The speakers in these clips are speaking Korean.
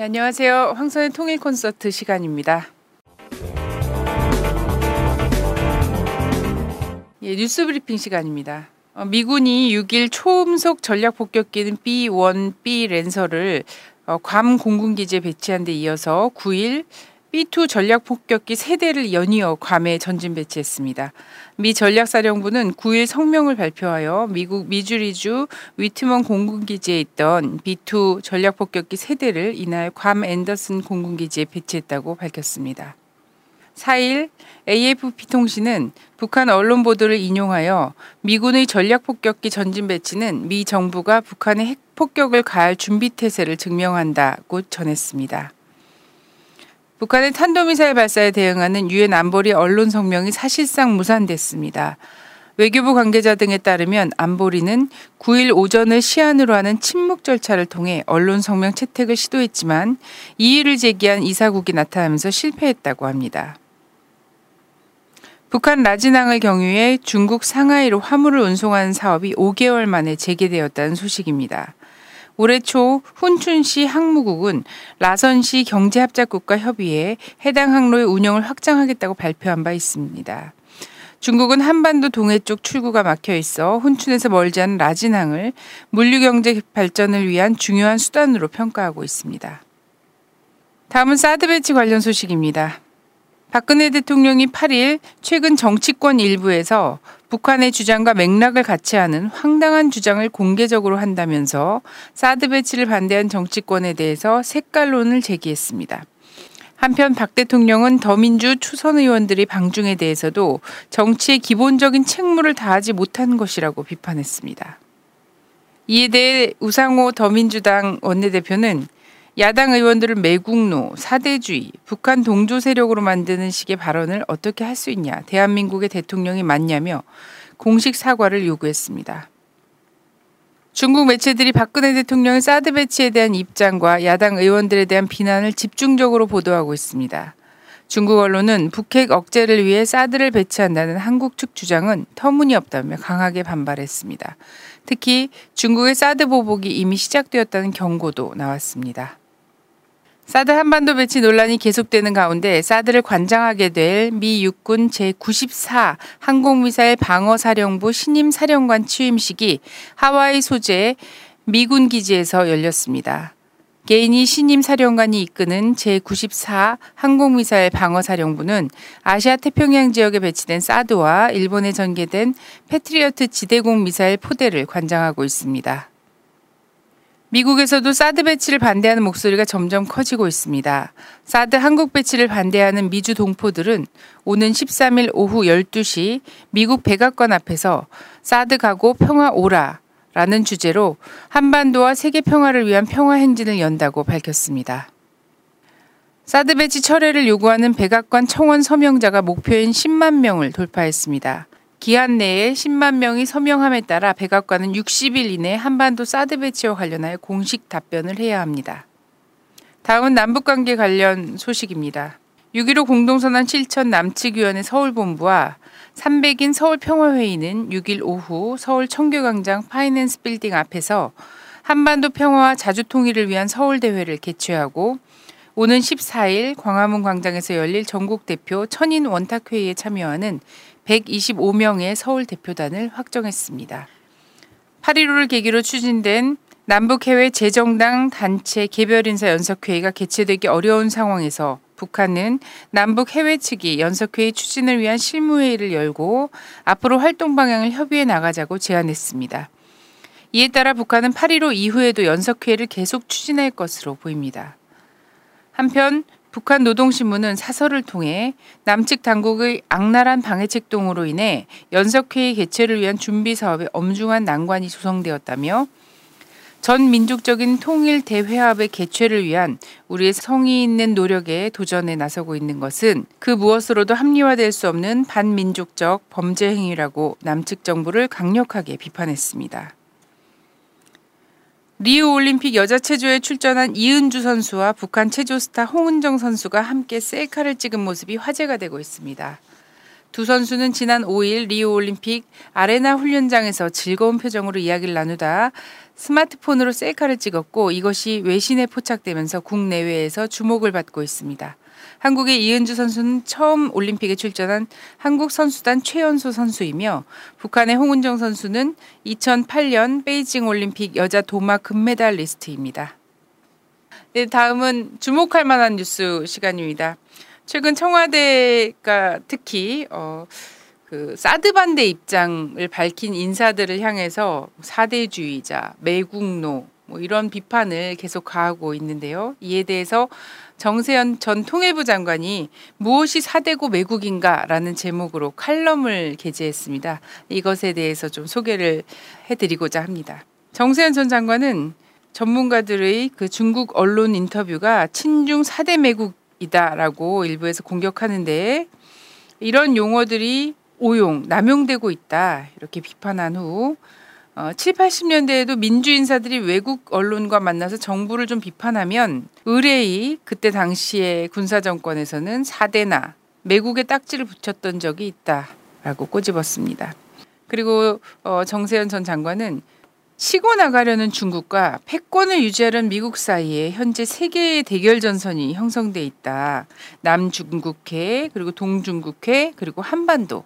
네, 안녕하세요. 황선의 통일 콘서트 시간입니다. 예, 뉴스 브리핑 시간입니다. 어, 미군이 6일 초음속 전략 폭격기는 B-1B 랜서를 어, 괌 공군기지에 배치한 데 이어서 9일 B2 전략 폭격기 3대를 연이어 괌에 전진 배치했습니다. 미 전략사령부는 9일 성명을 발표하여 미국 미주리주 위트먼 공군기지에 있던 B2 전략 폭격기 3대를 이날 괌 앤더슨 공군기지에 배치했다고 밝혔습니다. 4일 AFP 통신은 북한 언론 보도를 인용하여 미군의 전략 폭격기 전진 배치는 미 정부가 북한의 핵 폭격을 가할 준비 태세를 증명한다고 전했습니다. 북한의 탄도미사일 발사에 대응하는 유엔 안보리 언론 성명이 사실상 무산됐습니다. 외교부 관계자 등에 따르면 안보리는 9일 오전을 시한으로 하는 침묵 절차를 통해 언론 성명 채택을 시도했지만 이의를 제기한 이사국이 나타나면서 실패했다고 합니다. 북한 라진항을 경유해 중국 상하이로 화물을 운송하는 사업이 5개월 만에 재개되었다는 소식입니다. 올해 초 훈춘시 항무국은 라선시 경제합작국과 협의해 해당 항로의 운영을 확장하겠다고 발표한 바 있습니다. 중국은 한반도 동해 쪽 출구가 막혀 있어 훈춘에서 멀지 않은 라진항을 물류경제 발전을 위한 중요한 수단으로 평가하고 있습니다. 다음은 사드 배치 관련 소식입니다. 박근혜 대통령이 8일 최근 정치권 일부에서 북한의 주장과 맥락을 같이 하는 황당한 주장을 공개적으로 한다면서 사드 배치를 반대한 정치권에 대해서 색깔론을 제기했습니다. 한편 박 대통령은 더민주 초선 의원들이 방중에 대해서도 정치의 기본적인 책무를 다하지 못한 것이라고 비판했습니다. 이에 대해 우상호 더민주당 원내대표는 야당 의원들을 매국노, 사대주의, 북한 동조 세력으로 만드는 식의 발언을 어떻게 할 수 있냐, 대한민국의 대통령이 맞냐며 공식 사과를 요구했습니다. 중국 매체들이 박근혜 대통령의 사드 배치에 대한 입장과 야당 의원들에 대한 비난을 집중적으로 보도하고 있습니다. 중국 언론은 북핵 억제를 위해 사드를 배치한다는 한국 측 주장은 터무니없다며 강하게 반발했습니다. 특히 중국의 사드 보복이 이미 시작되었다는 경고도 나왔습니다. 사드 한반도 배치 논란이 계속되는 가운데 사드를 관장하게 될 미 육군 제94 항공미사일 방어사령부 신임 사령관 취임식이 하와이 소재 미군 기지에서 열렸습니다. 게이니 신임 사령관이 이끄는 제94 항공미사일 방어사령부는 아시아 태평양 지역에 배치된 사드와 일본에 전개된 패트리어트 지대공 미사일 포대를 관장하고 있습니다. 미국에서도 사드 배치를 반대하는 목소리가 점점 커지고 있습니다. 사드 한국 배치를 반대하는 미주 동포들은 오는 13일 오후 12시 미국 백악관 앞에서 사드 가고 평화 오라 라는 주제로 한반도와 세계 평화를 위한 평화 행진을 연다고 밝혔습니다. 사드 배치 철회를 요구하는 백악관 청원 서명자가 목표인 10만 명을 돌파했습니다. 기한 내에 10만 명이 서명함에 따라 백악관은 60일 이내 한반도 사드 배치와 관련하여 공식 답변을 해야 합니다. 다음은 남북관계 관련 소식입니다. 6.15 공동선언 실천 남측위원회 서울본부와 300인 서울평화회의는 6일 오후 서울 청교광장 파이낸스 빌딩 앞에서 한반도 평화와 자주통일을 위한 서울대회를 개최하고 오는 14일 광화문 광장에서 열릴 전국대표 천인 원탁회의에 참여하는 125명의 서울 대표단을 확정했습니다. 8.15를 계기로 추진된 남북해외 재정당 단체 개별 인사 연석회의가 개최되기 어려운 상황에서 북한은 남북 해외 측이 연석회의 추진을 위한 실무회의를 열고 앞으로 활동 방향을 협의해 나가자고 제안했습니다. 이에 따라 북한은 8.15 이후에도 연석회의를 계속 추진할 것으로 보입니다. 한편 북한 노동신문은 사설을 통해 남측 당국의 악랄한 방해책 동으로 인해 연석회의 개최를 위한 준비 사업에 엄중한 난관이 조성되었다며 전 민족적인 통일 대회합의 개최를 위한 우리의 성의 있는 노력에 도전에 나서고 있는 것은 그 무엇으로도 합리화될 수 없는 반민족적 범죄 행위라고 남측 정부를 강력하게 비판했습니다. 리우 올림픽 여자 체조에 출전한 이은주 선수와 북한 체조 스타 홍은정 선수가 함께 셀카를 찍은 모습이 화제가 되고 있습니다. 두 선수는 지난 5일 리우 올림픽 아레나 훈련장에서 즐거운 표정으로 이야기를 나누다 스마트폰으로 셀카를 찍었고 이것이 외신에 포착되면서 국내외에서 주목을 받고 있습니다. 한국의 이은주 선수는 처음 올림픽에 출전한 한국 선수단 최연소 선수이며 북한의 홍은정 선수는 2008년 베이징 올림픽 여자 도마 금메달리스트입니다. 네, 다음은 주목할 만한 뉴스 시간입니다. 최근 청와대가 특히 어, 그 사드 반대 입장을 밝힌 인사들을 향해서 사대주의자, 매국노 뭐 이런 비판을 계속 가하고 있는데요. 이에 대해서 정세현 전 통일부 장관이 무엇이 사대고 매국인가라는 제목으로 칼럼을 게재했습니다. 이것에 대해서 좀 소개를 해드리고자 합니다. 정세현 전 장관은 전문가들의 그 중국 언론 인터뷰가 친중 사대 매국이다라고 일부에서 공격하는데 이런 용어들이 오용, 남용되고 있다. 이렇게 비판한 후 어, 7, 80년대에도 민주 인사들이 외국 언론과 만나서 정부를 좀 비판하면 의뢰이 그때 당시에 군사 정권에서는 사대나 매국의 딱지를 붙였던 적이 있다라고 꼬집었습니다. 그리고 어, 정세현 전 장관은 치고 나가려는 중국과 패권을 유지하려는 미국 사이에 현재 세 개의 대결 전선이 형성돼 있다. 남중국해, 그리고 동중국해, 그리고 한반도.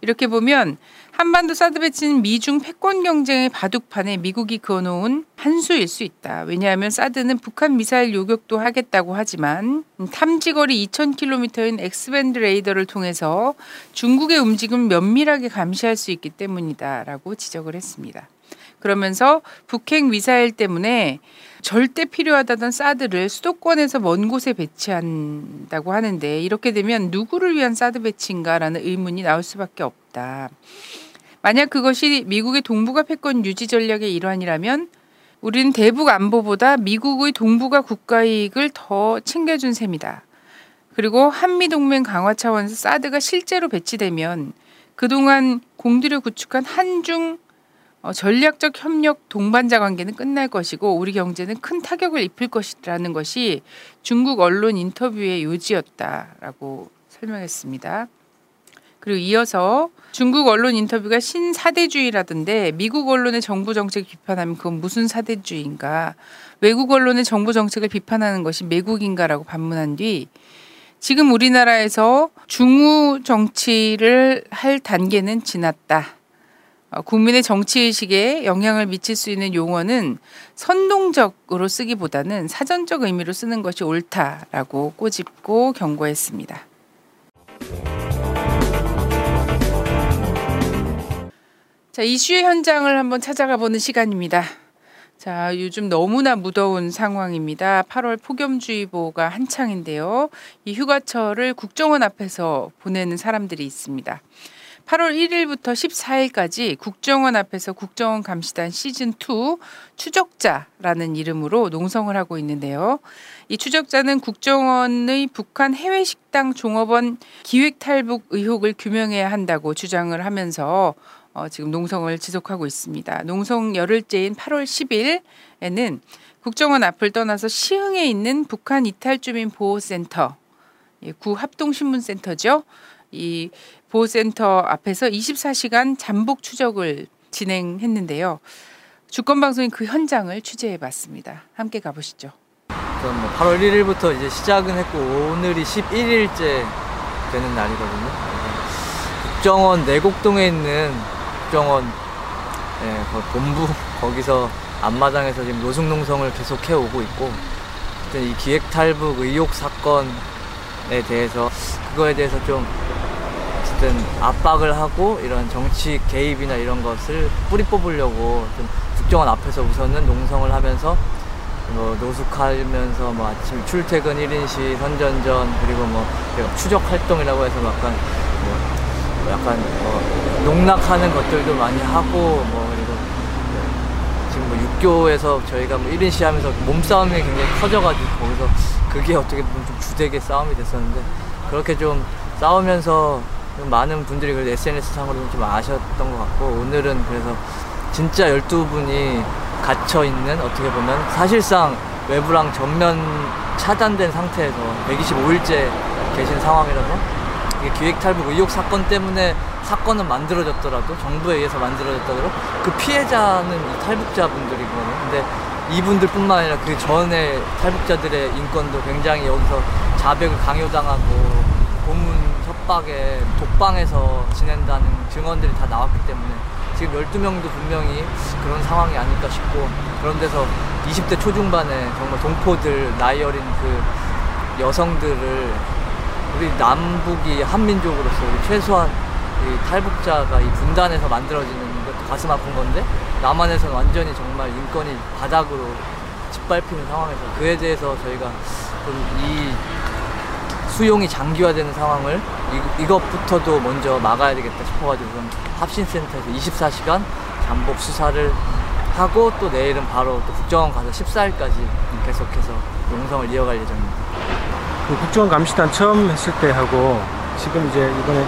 이렇게 보면 한반도 사드 배치는 미중 패권 경쟁의 바둑판에 미국이 그어놓은 한 수일 수 있다. 왜냐하면 사드는 북한 미사일 요격도 하겠다고 하지만 탐지거리 2,000km인 엑스밴드 레이더를 통해서 중국의 움직임을 면밀하게 감시할 수 있기 때문이다라고 지적을 했습니다. 그러면서 북핵 미사일 때문에 절대 필요하다던 사드를 수도권에서 먼 곳에 배치한다고 하는데 이렇게 되면 누구를 위한 사드 배치인가라는 의문이 나올 수밖에 없다. 만약 그것이 미국의 동북아 패권 유지 전략의 일환이라면 우리는 대북 안보보다 미국의 동북아 국가 이익을 더 챙겨준 셈이다. 그리고 한미 동맹 강화 차원에서 사드가 실제로 배치되면 그동안 공들여 구축한 한중 어, 전략적 협력 동반자 관계는 끝날 것이고 우리 경제는 큰 타격을 입힐 것이라는 것이 중국 언론 인터뷰의 요지였다라고 설명했습니다. 그리고 이어서 중국 언론 인터뷰가 신사대주의라던데 미국 언론의 정부 정책 비판하면 그건 무슨 사대주의인가? 외국 언론의 정부 정책을 비판하는 것이 매국인가라고 반문한 뒤 지금 우리나라에서 중우 정치를 할 단계는 지났다. 어, 국민의 정치의식에 영향을 미칠 수 있는 용어는 선동적으로 쓰기보다는 사전적 의미로 쓰는 것이 옳다라고 꼬집고 경고했습니다. 자, 이슈의 현장을 한번 찾아가 보는 시간입니다. 자, 요즘 너무나 무더운 상황입니다. 8월 폭염주의보가 한창인데요. 이 휴가철을 국정원 앞에서 보내는 사람들이 있습니다. 8월 1일부터 14일까지 국정원 앞에서 국정원 감시단 시즌2 추적자라는 이름으로 농성을 하고 있는데요. 이 추적자는 국정원의 북한 해외 식당 종업원 기획 탈북 의혹을 규명해야 한다고 주장을 하면서 어, 지금 농성을 지속하고 있습니다. 농성 열흘째인 8월 10일에는 국정원 앞을 떠나서 시흥에 있는 북한 이탈 주민 보호센터 예, 구 합동신문센터죠. 이 보호센터 앞에서 24시간 잠복 추적을 진행했는데요. 주권 방송인 그 현장을 취재해 봤습니다. 함께 가보시죠. 우선 뭐 8월 1일부터 이제 시작은 했고 오늘이 11일째 되는 날이거든요. 국정원 내곡동에 있는 국정원 예, 본부 거기서 앞마당에서 지금 노숙농성을 계속 해 오고 있고 이 기획 탈북 의혹 사건에 대해서 그거에 대해서 좀 어쨌든 압박을 하고 이런 정치 개입이나 이런 것을 뿌리 뽑으려고 좀 국정원 앞에서 우선은 농성을 하면서 뭐 노숙하면서 뭐 아침 출퇴근 1인시 선전전 그리고 뭐 추적 활동이라고 해서 약간 뭐, 뭐 약간 뭐 농락하는 것들도 많이 하고 뭐 그리고 지금 뭐 육교에서 저희가 뭐 1인시 하면서 몸싸움이 굉장히 커져가지고 거기서 그게 어떻게 보면 좀 주되게 싸움이 됐었는데 그렇게 좀 싸우면서 많은 분들이 그래도 SNS 상으로 좀 아셨던 것 같고 오늘은 그래서 진짜 12분이 갇혀 있는 어떻게 보면 사실상 외부랑 전면 차단된 상태에서 125일째 계신 상황이라서 기획 탈북 의혹 사건 때문에 사건은 만들어졌더라도 정부에 의해서 만들어졌더라도 그 피해자는 이 탈북자분들이거든요. 근데 이분들뿐만 아니라 그 전에 탈북자들의 인권도 굉장히 여기서 자백을 강요당하고 고문 협박에 독방에서 지낸다는 증언들이 다 나왔기 때문에 지금 12명도 분명히 그런 상황이 아닐까 싶고 그런 데서 20대 초중반에 정말 동포들 나이 어린 그 여성들을 우리 남북이 한민족으로서 우리 최소한 이 탈북자가 이 분단에서 만들어지는 것도 가슴 아픈 건데 남한에서는 완전히 정말 인권이 바닥으로 짓밟히는 상황에서 그에 대해서 저희가 좀이 수용이 장기화되는 상황을 이, 이것부터도 먼저 막아야 되겠다 싶어가지고 좀 합신센터에서 24시간 잠복 수사를 하고 또 내일은 바로 또 국정원 가서 14일까지 계속해서 농성을 이어갈 예정입니다. 그 국정원 감시단 처음 했을 때 하고 지금 이제 이번에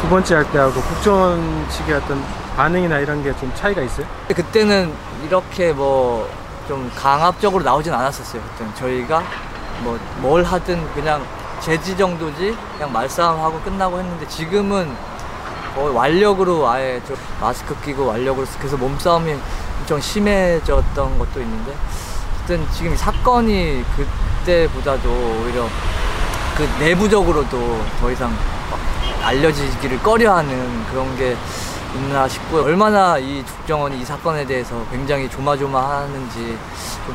두 번째 할 때 하고 국정원 측의 어떤 반응이나 이런 게 좀 차이가 있어요? 그때는 이렇게 뭐 좀 강압적으로 나오진 않았었어요. 그때는 저희가 뭐 뭘 하든 그냥 제지 정도지 그냥 말싸움하고 끝나고 했는데 지금은 거의 완력으로 아예 좀 마스크 끼고 완력으로 계속 몸싸움이 엄청 심해졌던 것도 있는데 어쨌든 지금 이 사건이 그 때보다도 오히려 그 내부적으로도 더 이상 막 알려지기를 꺼려하는 그런 게 있나 싶고요. 얼마나 이 국정원이 이 사건에 대해서 굉장히 조마조마하는지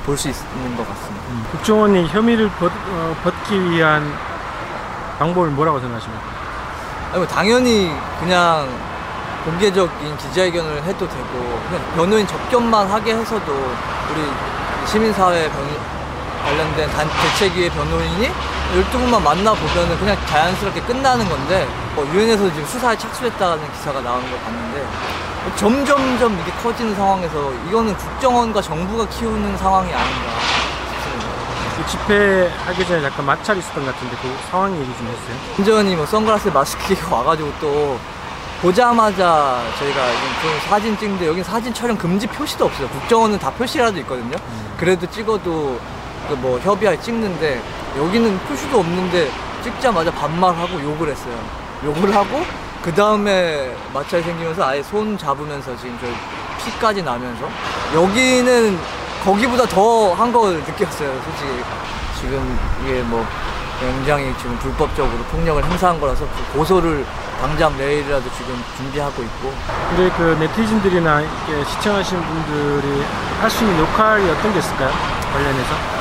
볼 수 있는 것 같습니다. 국정원이 혐의를 벗, 어, 벗기 위한 방법을 뭐라고 생각하십니까? 아니, 뭐 당연히 그냥 공개적인 기자회견을 해도 되고 그냥 변호인 접견만 하게 해서도 우리 시민사회 변- 관련된 단 대책위의 변호인이 12분만 만나보면은 그냥 자연스럽게 끝나는 건데 뭐 유엔에서 지금 수사에 착수했다는 기사가 나오는 걸 봤는데 점점점 이게 커지는 상황에서 이거는 국정원과 정부가 키우는 상황이 아닌가 싶습니다. 그 집회하기 전에 약간 마찰이 있었던 것 같은데 그 상황 얘기 좀 해주세요. 완전히 뭐 선글라스 마스크 끼고 와가지고 또 보자마자 저희가 지금 좀 사진 찍는데 여긴 사진 촬영 금지 표시도 없어요. 국정원은 다 표시라도 있거든요. 그래도 찍어도 그 뭐 협의하에 찍는데 여기는 표시도 없는데 찍자마자 반말하고 욕을 했어요. 욕을 하고 그 다음에 마찰이 생기면서 아예 손 잡으면서 지금 저희 피까지 나면서 여기는 거기보다 더 한 걸 느꼈어요. 솔직히 지금 이게 뭐 굉장히 지금 불법적으로 폭력을 행사한 거라서 그 고소를 당장 내일이라도 지금 준비하고 있고 근데 그 네티즌들이나 시청하시는 분들이 할 수 있는 역할이 어떤 게 있을까요? 관련해서?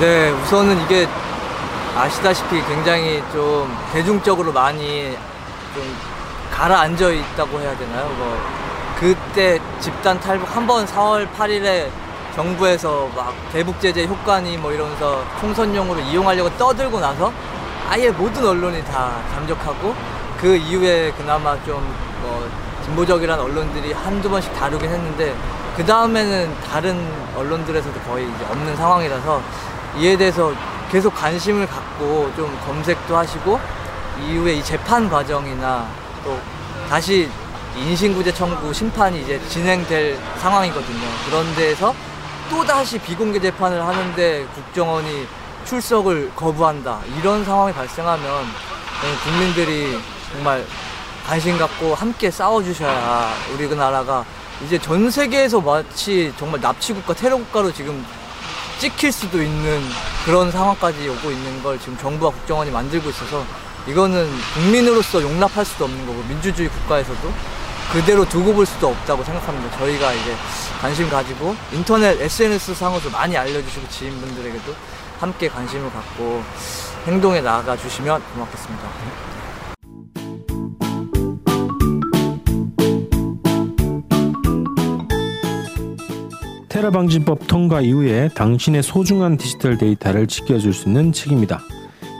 네 우선은 이게 아시다시피 굉장히 좀 대중적으로 많이 좀 가라앉아 있다고 해야 되나요? 뭐 그때 집단 탈북 한 번 4월 8일에 정부에서 막 대북 제재 효과니 뭐 이러면서 총선용으로 이용하려고 떠들고 나서 아예 모든 언론이 다 잠적하고 그 이후에 그나마 좀뭐 진보적이란 언론들이 한두 번씩 다루긴 했는데 그 다음에는 다른 언론들에서도 거의 이제 없는 상황이라서 이에 대해서 계속 관심을 갖고 좀 검색도 하시고 이후에 이 재판 과정이나 또 다시 인신구제 청구 심판이 이제 진행될 상황이거든요. 그런 데에서 또 다시 비공개 재판을 하는데 국정원이 출석을 거부한다 이런 상황이 발생하면 국민들이 정말 관심 갖고 함께 싸워주셔야 우리 나라가 이제 전 세계에서 마치 정말 납치국가 테러국가로 지금 찍힐 수도 있는 그런 상황까지 오고 있는 걸 지금 정부와 국정원이 만들고 있어서 이거는 국민으로서 용납할 수도 없는 거고 민주주의 국가에서도 그대로 두고 볼 수도 없다고 생각합니다. 저희가 이제 관심 가지고 인터넷 SNS 상으로 많이 알려주시고 지인분들에게도 함께 관심을 갖고 행동에 나아가 주시면 고맙겠습니다. 테러 방지법 통과 이후에 당신의 소중한 디지털 데이터를 지켜줄 수 있는 책입니다.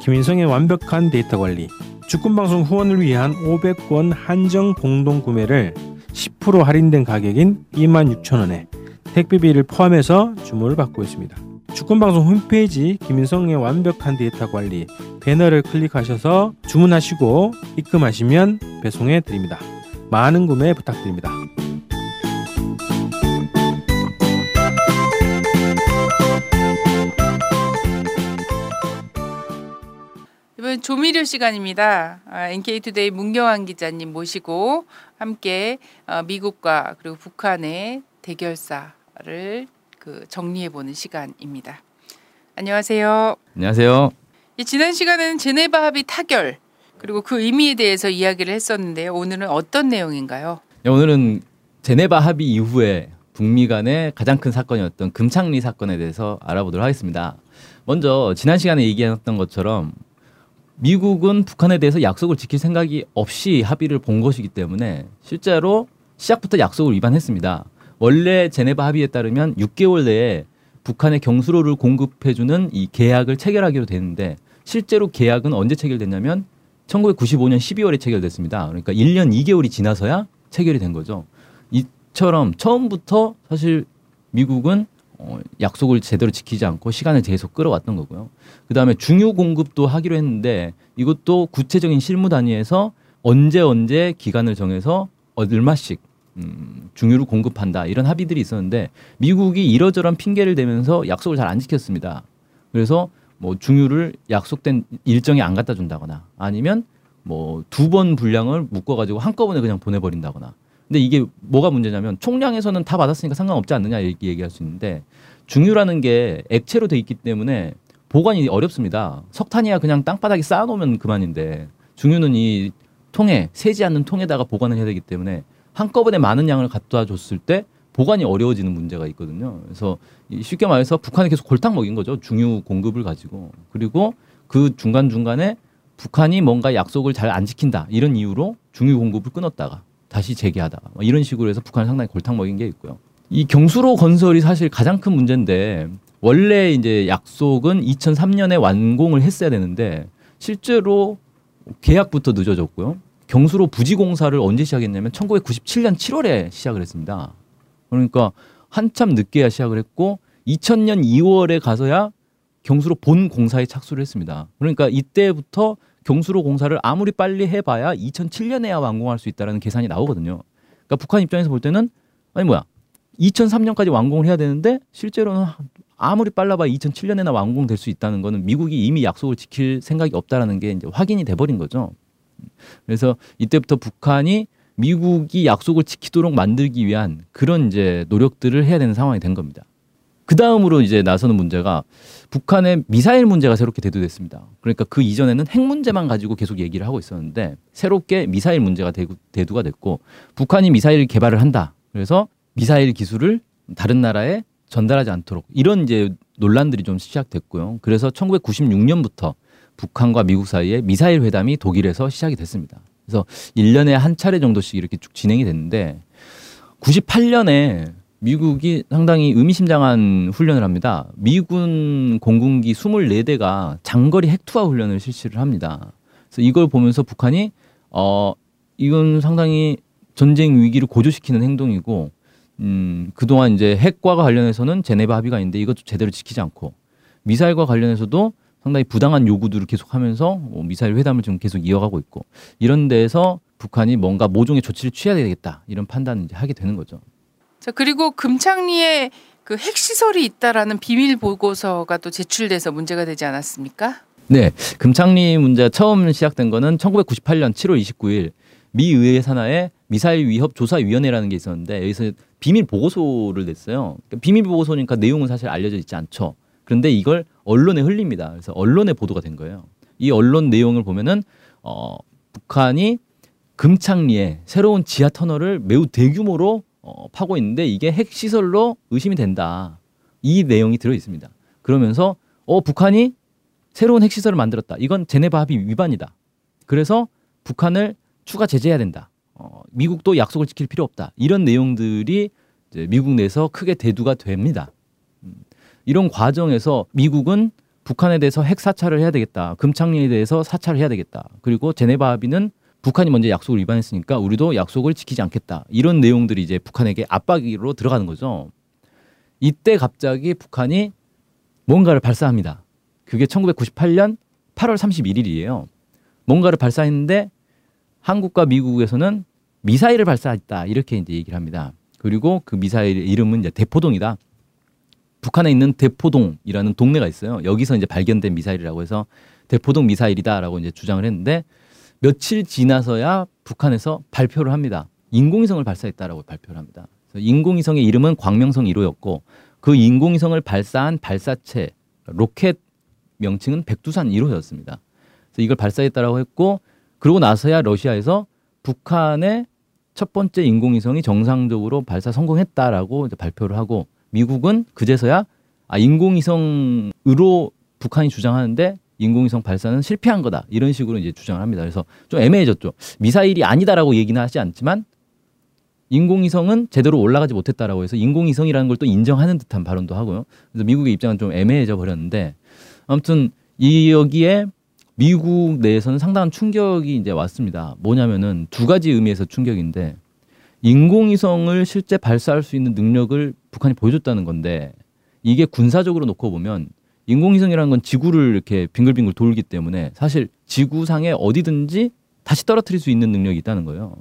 김인성의 완벽한 데이터 관리. 주권 방송 후원을 위한 500권 한정 공동 구매를 10% 할인된 가격인 26,000원에 택배비를 포함해서 주문을 받고 있습니다. 주권방송 홈페이지 김인성의 완벽한 데이터 관리 배너를 클릭하셔서 주문하시고 입금하시면 배송해 드립니다. 많은 구매 부탁드립니다. 여러분 조미료 시간입니다. 아, NK투데이 문경환 기자님 모시고 함께 어, 미국과 그리고 북한의 대결사를 그 정리해보는 시간입니다. 안녕하세요. 안녕하세요. 이 지난 시간에는 제네바 합의 타결 그리고 그 의미에 대해서 이야기를 했었는데요. 오늘은 어떤 내용인가요? 네, 오늘은 제네바 합의 이후에 북미 간의 가장 큰 사건이었던 금창리 사건에 대해서 알아보도록 하겠습니다. 먼저 지난 시간에 얘기했던 것처럼 미국은 북한에 대해서 약속을 지킬 생각이 없이 합의를 본 것이기 때문에 실제로 시작부터 약속을 위반했습니다. 원래 제네바 합의에 따르면 6개월 내에 북한에 경수로를 공급해주는 이 계약을 체결하기로 되는데 실제로 계약은 언제 체결됐냐면 1995년 12월에 체결됐습니다. 그러니까 1년 2개월이 지나서야 체결이 된 거죠. 이처럼 처음부터 사실 미국은 어, 약속을 제대로 지키지 않고 시간을 계속 끌어왔던 거고요. 그 다음에 중요 공급도 하기로 했는데 이것도 구체적인 실무 단위에서 언제 언제 기간을 정해서 얼마씩 음, 중유를 공급한다 이런 합의들이 있었는데 미국이 이러저런 핑계를 대면서 약속을 잘 안 지켰습니다. 그래서 뭐 중유를 약속된 일정에 안 갖다 준다거나 아니면 뭐 두 번 분량을 묶어가지고 한꺼번에 그냥 보내버린다거나 근데 이게 뭐가 문제냐면 총량에서는 다 받았으니까 상관없지 않느냐 얘기, 얘기할 수 있는데 중유라는 게 액체로 돼 있기 때문에 보관이 어렵습니다. 석탄이야 그냥 땅바닥에 쌓아놓으면 그만인데 중유는 이 통에 새지 않는 통에다가 보관을 해야 되기 때문에 한꺼번에 많은 양을 갖다 줬을 때 보관이 어려워지는 문제가 있거든요. 그래서 쉽게 말해서 북한이 계속 골탕 먹인 거죠. 중유 공급을 가지고 그리고 그 중간 중간에 북한이 뭔가 약속을 잘 안 지킨다 이런 이유로 중유 공급을 끊었다가 다시 재개하다가 뭐 이런 식으로 해서 북한이 상당히 골탕 먹인 게 있고요. 이 경수로 건설이 사실 가장 큰 문제인데 원래 이제 약속은 2003년에 완공을 했어야 되는데 실제로 계약부터 늦어졌고요. 경수로 부지 공사를 언제 시작했냐면 1997년 7월에 시작을 했습니다. 그러니까 한참 늦게야 시작을 했고 2000년 2월에 가서야 경수로 본 공사에 착수를 했습니다. 그러니까 이때부터 경수로 공사를 아무리 빨리 해봐야 2007년에야 완공할 수 있다라는 계산이 나오거든요. 그러니까 북한 입장에서 볼 때는 아니 뭐야 2003년까지 완공을 해야 되는데 실제로는 아무리 빨라봐야 2007년에나 완공될 수 있다는 거는 미국이 이미 약속을 지킬 생각이 없다라는 게 이제 확인이 돼버린 거죠. 그래서 이때부터 북한이 미국이 약속을 지키도록 만들기 위한 그런 이제 노력들을 해야 되는 상황이 된 겁니다. 그 다음으로 이제 나서는 문제가 북한의 미사일 문제가 새롭게 대두됐습니다. 그러니까 그 이전에는 핵 문제만 가지고 계속 얘기를 하고 있었는데 새롭게 미사일 문제가 대두가 됐고 북한이 미사일 개발을 한다. 그래서 미사일 기술을 다른 나라에 전달하지 않도록 이런 이제 논란들이 좀 시작됐고요. 그래서 1996년부터 북한과 미국 사이에 미사일 회담이 독일에서 시작이 됐습니다. 그래서 1년에 한 차례 정도씩 이렇게 쭉 진행이 됐는데 98년에 미국이 상당히 의미심장한 훈련을 합니다. 미군 공군기 24대가 장거리 핵투하 훈련을 실시를 합니다. 그래서 이걸 보면서 북한이 어 이건 상당히 전쟁 위기를 고조시키는 행동이고 음 그동안 이제 핵과 관련해서는 제네바 합의가 있는데 이것도 제대로 지키지 않고 미사일과 관련해서도 상당히 부당한 요구들을 계속하면서 뭐 미사일 회담을 지금 계속 이어가고 있고 이런 데서 북한이 뭔가 모종의 조치를 취해야 되겠다 이런 판단을 하게 되는 거죠. 자 그리고 금창리에 그 핵시설이 있다라는 비밀 보고서가 또 제출돼서 문제가 되지 않았습니까? 네, 금창리 문제가 처음 시작된 거는 1998년 7월 29일 미 의회 산하에 미사일 위협 조사 위원회라는 게 있었는데 여기서 비밀 보고서를 냈어요. 그러니까 비밀 보고서니까 내용은 사실 알려져 있지 않죠. 그런데 이걸 언론에 흘립니다. 그래서 언론에 보도가 된 거예요. 이 언론 내용을 보면은 어, 북한이 금창리에 새로운 지하 터널을 매우 대규모로 어, 파고 있는데 이게 핵 시설로 의심이 된다. 이 내용이 들어 있습니다. 그러면서 어 북한이 새로운 핵 시설을 만들었다. 이건 제네바 합의 위반이다. 그래서 북한을 추가 제재해야 된다. 어, 미국도 약속을 지킬 필요 없다. 이런 내용들이 미국 내에서 크게 대두가 됩니다. 음, 이런 과정에서 미국은 북한에 대해서 핵 사찰을 해야 되겠다. 금창리에 대해서 사찰을 해야 되겠다. 그리고 제네바 합의는 북한이 먼저 약속을 위반했으니까 우리도 약속을 지키지 않겠다. 이런 내용들이 이제 북한에게 압박으로 들어가는 거죠. 이때 갑자기 북한이 뭔가를 발사합니다. 그게 1998년 8월 31일이에요. 뭔가를 발사했는데 한국과 미국에서는 미사일을 발사했다. 이렇게 이제 얘기를 합니다. 그리고 그 미사일 이름은 이제 대포동이다. 북한에 있는 대포동이라는 동네가 있어요. 여기서 이제 발견된 미사일이라고 해서 대포동 미사일이다라고 이제 주장을 했는데 며칠 지나서야 북한에서 발표를 합니다. 인공위성을 발사했다라고 발표를 합니다. 인공위성의 이름은 광명성 1호였고 그 인공위성을 발사한 발사체 로켓 명칭은 백두산 1호였습니다. 그래서 이걸 발사했다라고 했고 그러고 나서야 러시아에서 북한의 첫 번째 인공위성이 정상적으로 발사 성공했다라고 발표를 하고 미국은 그제서야 아 인공위성으로 북한이 주장하는데 인공위성 발사는 실패한 거다 이런 식으로 이제 주장을 합니다. 그래서 좀 애매해졌죠. 미사일이 아니다라고 얘기는 하지 않지만 인공위성은 제대로 올라가지 못했다라고 해서 인공위성이라는 걸 또 인정하는 듯한 발언도 하고요. 그래서 미국의 입장은 좀 애매해져 버렸는데 아무튼 이 여기에 미국 내에서는 상당한 충격이 이제 왔습니다. 뭐냐면은 두 가지 의미에서 충격인데 인공위성을 실제 발사할 수 있는 능력을 북한이 보여줬다는 건데 이게 군사적으로 놓고 보면 인공위성이라는 건 지구를 이렇게 빙글빙글 돌기 때문에 사실 지구상에 어디든지 다시 떨어뜨릴 수 있는 능력이 있다는 거예요.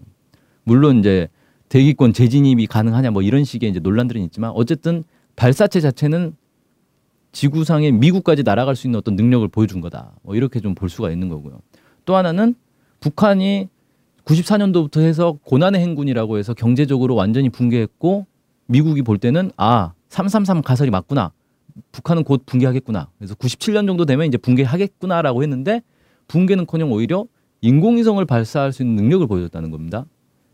물론 이제 대기권 재진입이 가능하냐 뭐 이런 식의 이제 논란들은 있지만 어쨌든 발사체 자체는 지구상에 미국까지 날아갈 수 있는 어떤 능력을 보여준 거다. 뭐 이렇게 좀 볼 수가 있는 거고요. 또 하나는 북한이 94년도부터 해서 고난의 행군이라고 해서 경제적으로 완전히 붕괴했고 미국이 볼 때는 아, 333 가설이 맞구나. 북한은 곧 붕괴하겠구나. 그래서 97년 정도 되면 이제 붕괴하겠구나라고 했는데 붕괴는커녕 오히려 인공위성을 발사할 수 있는 능력을 보여줬다는 겁니다.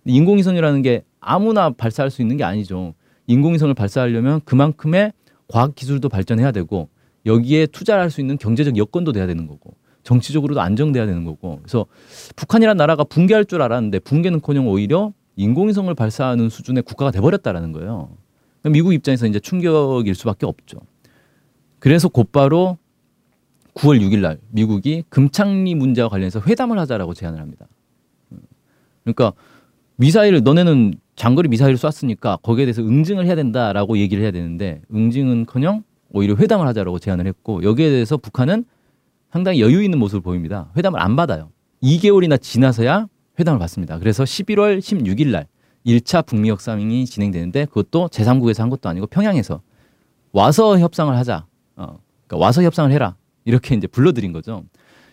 인공위성이라는 게 아무나 발사할 수 있는 게 아니죠. 인공위성을 발사하려면 그만큼의 과학 기술도 발전해야 되고 여기에 투자를 할 수 있는 경제적 여건도 돼야 되는 거고 정치적으로도 안정돼야 되는 거고 그래서 북한이라는 나라가 붕괴할 줄 알았는데 붕괴는커녕 오히려 인공위성을 발사하는 수준의 국가가 돼버렸다라는 거예요. 미국 입장에서 이제 충격일 수밖에 없죠. 그래서 곧바로 9월 6일 날 미국이 금창리 문제와 관련해서 회담을 하자라고 제안을 합니다. 그러니까 미사일을 너네는 장거리 미사일을 쐈으니까 거기에 대해서 응징을 해야 된다라고 얘기를 해야 되는데 응징은커녕 오히려 회담을 하자라고 제안을 했고 여기에 대해서 북한은 상당히 여유 있는 모습을 보입니다. 회담을 안 받아요. 2개월이나 지나서야 회담을 받습니다. 그래서 11월 16일 날 1차 북미 협상이 진행되는데 그것도 제3국에서 한 것도 아니고 평양에서 와서 협상을 하자. 어, 그러니까 와서 협상을 해라. 이렇게 이제 불러들인 거죠.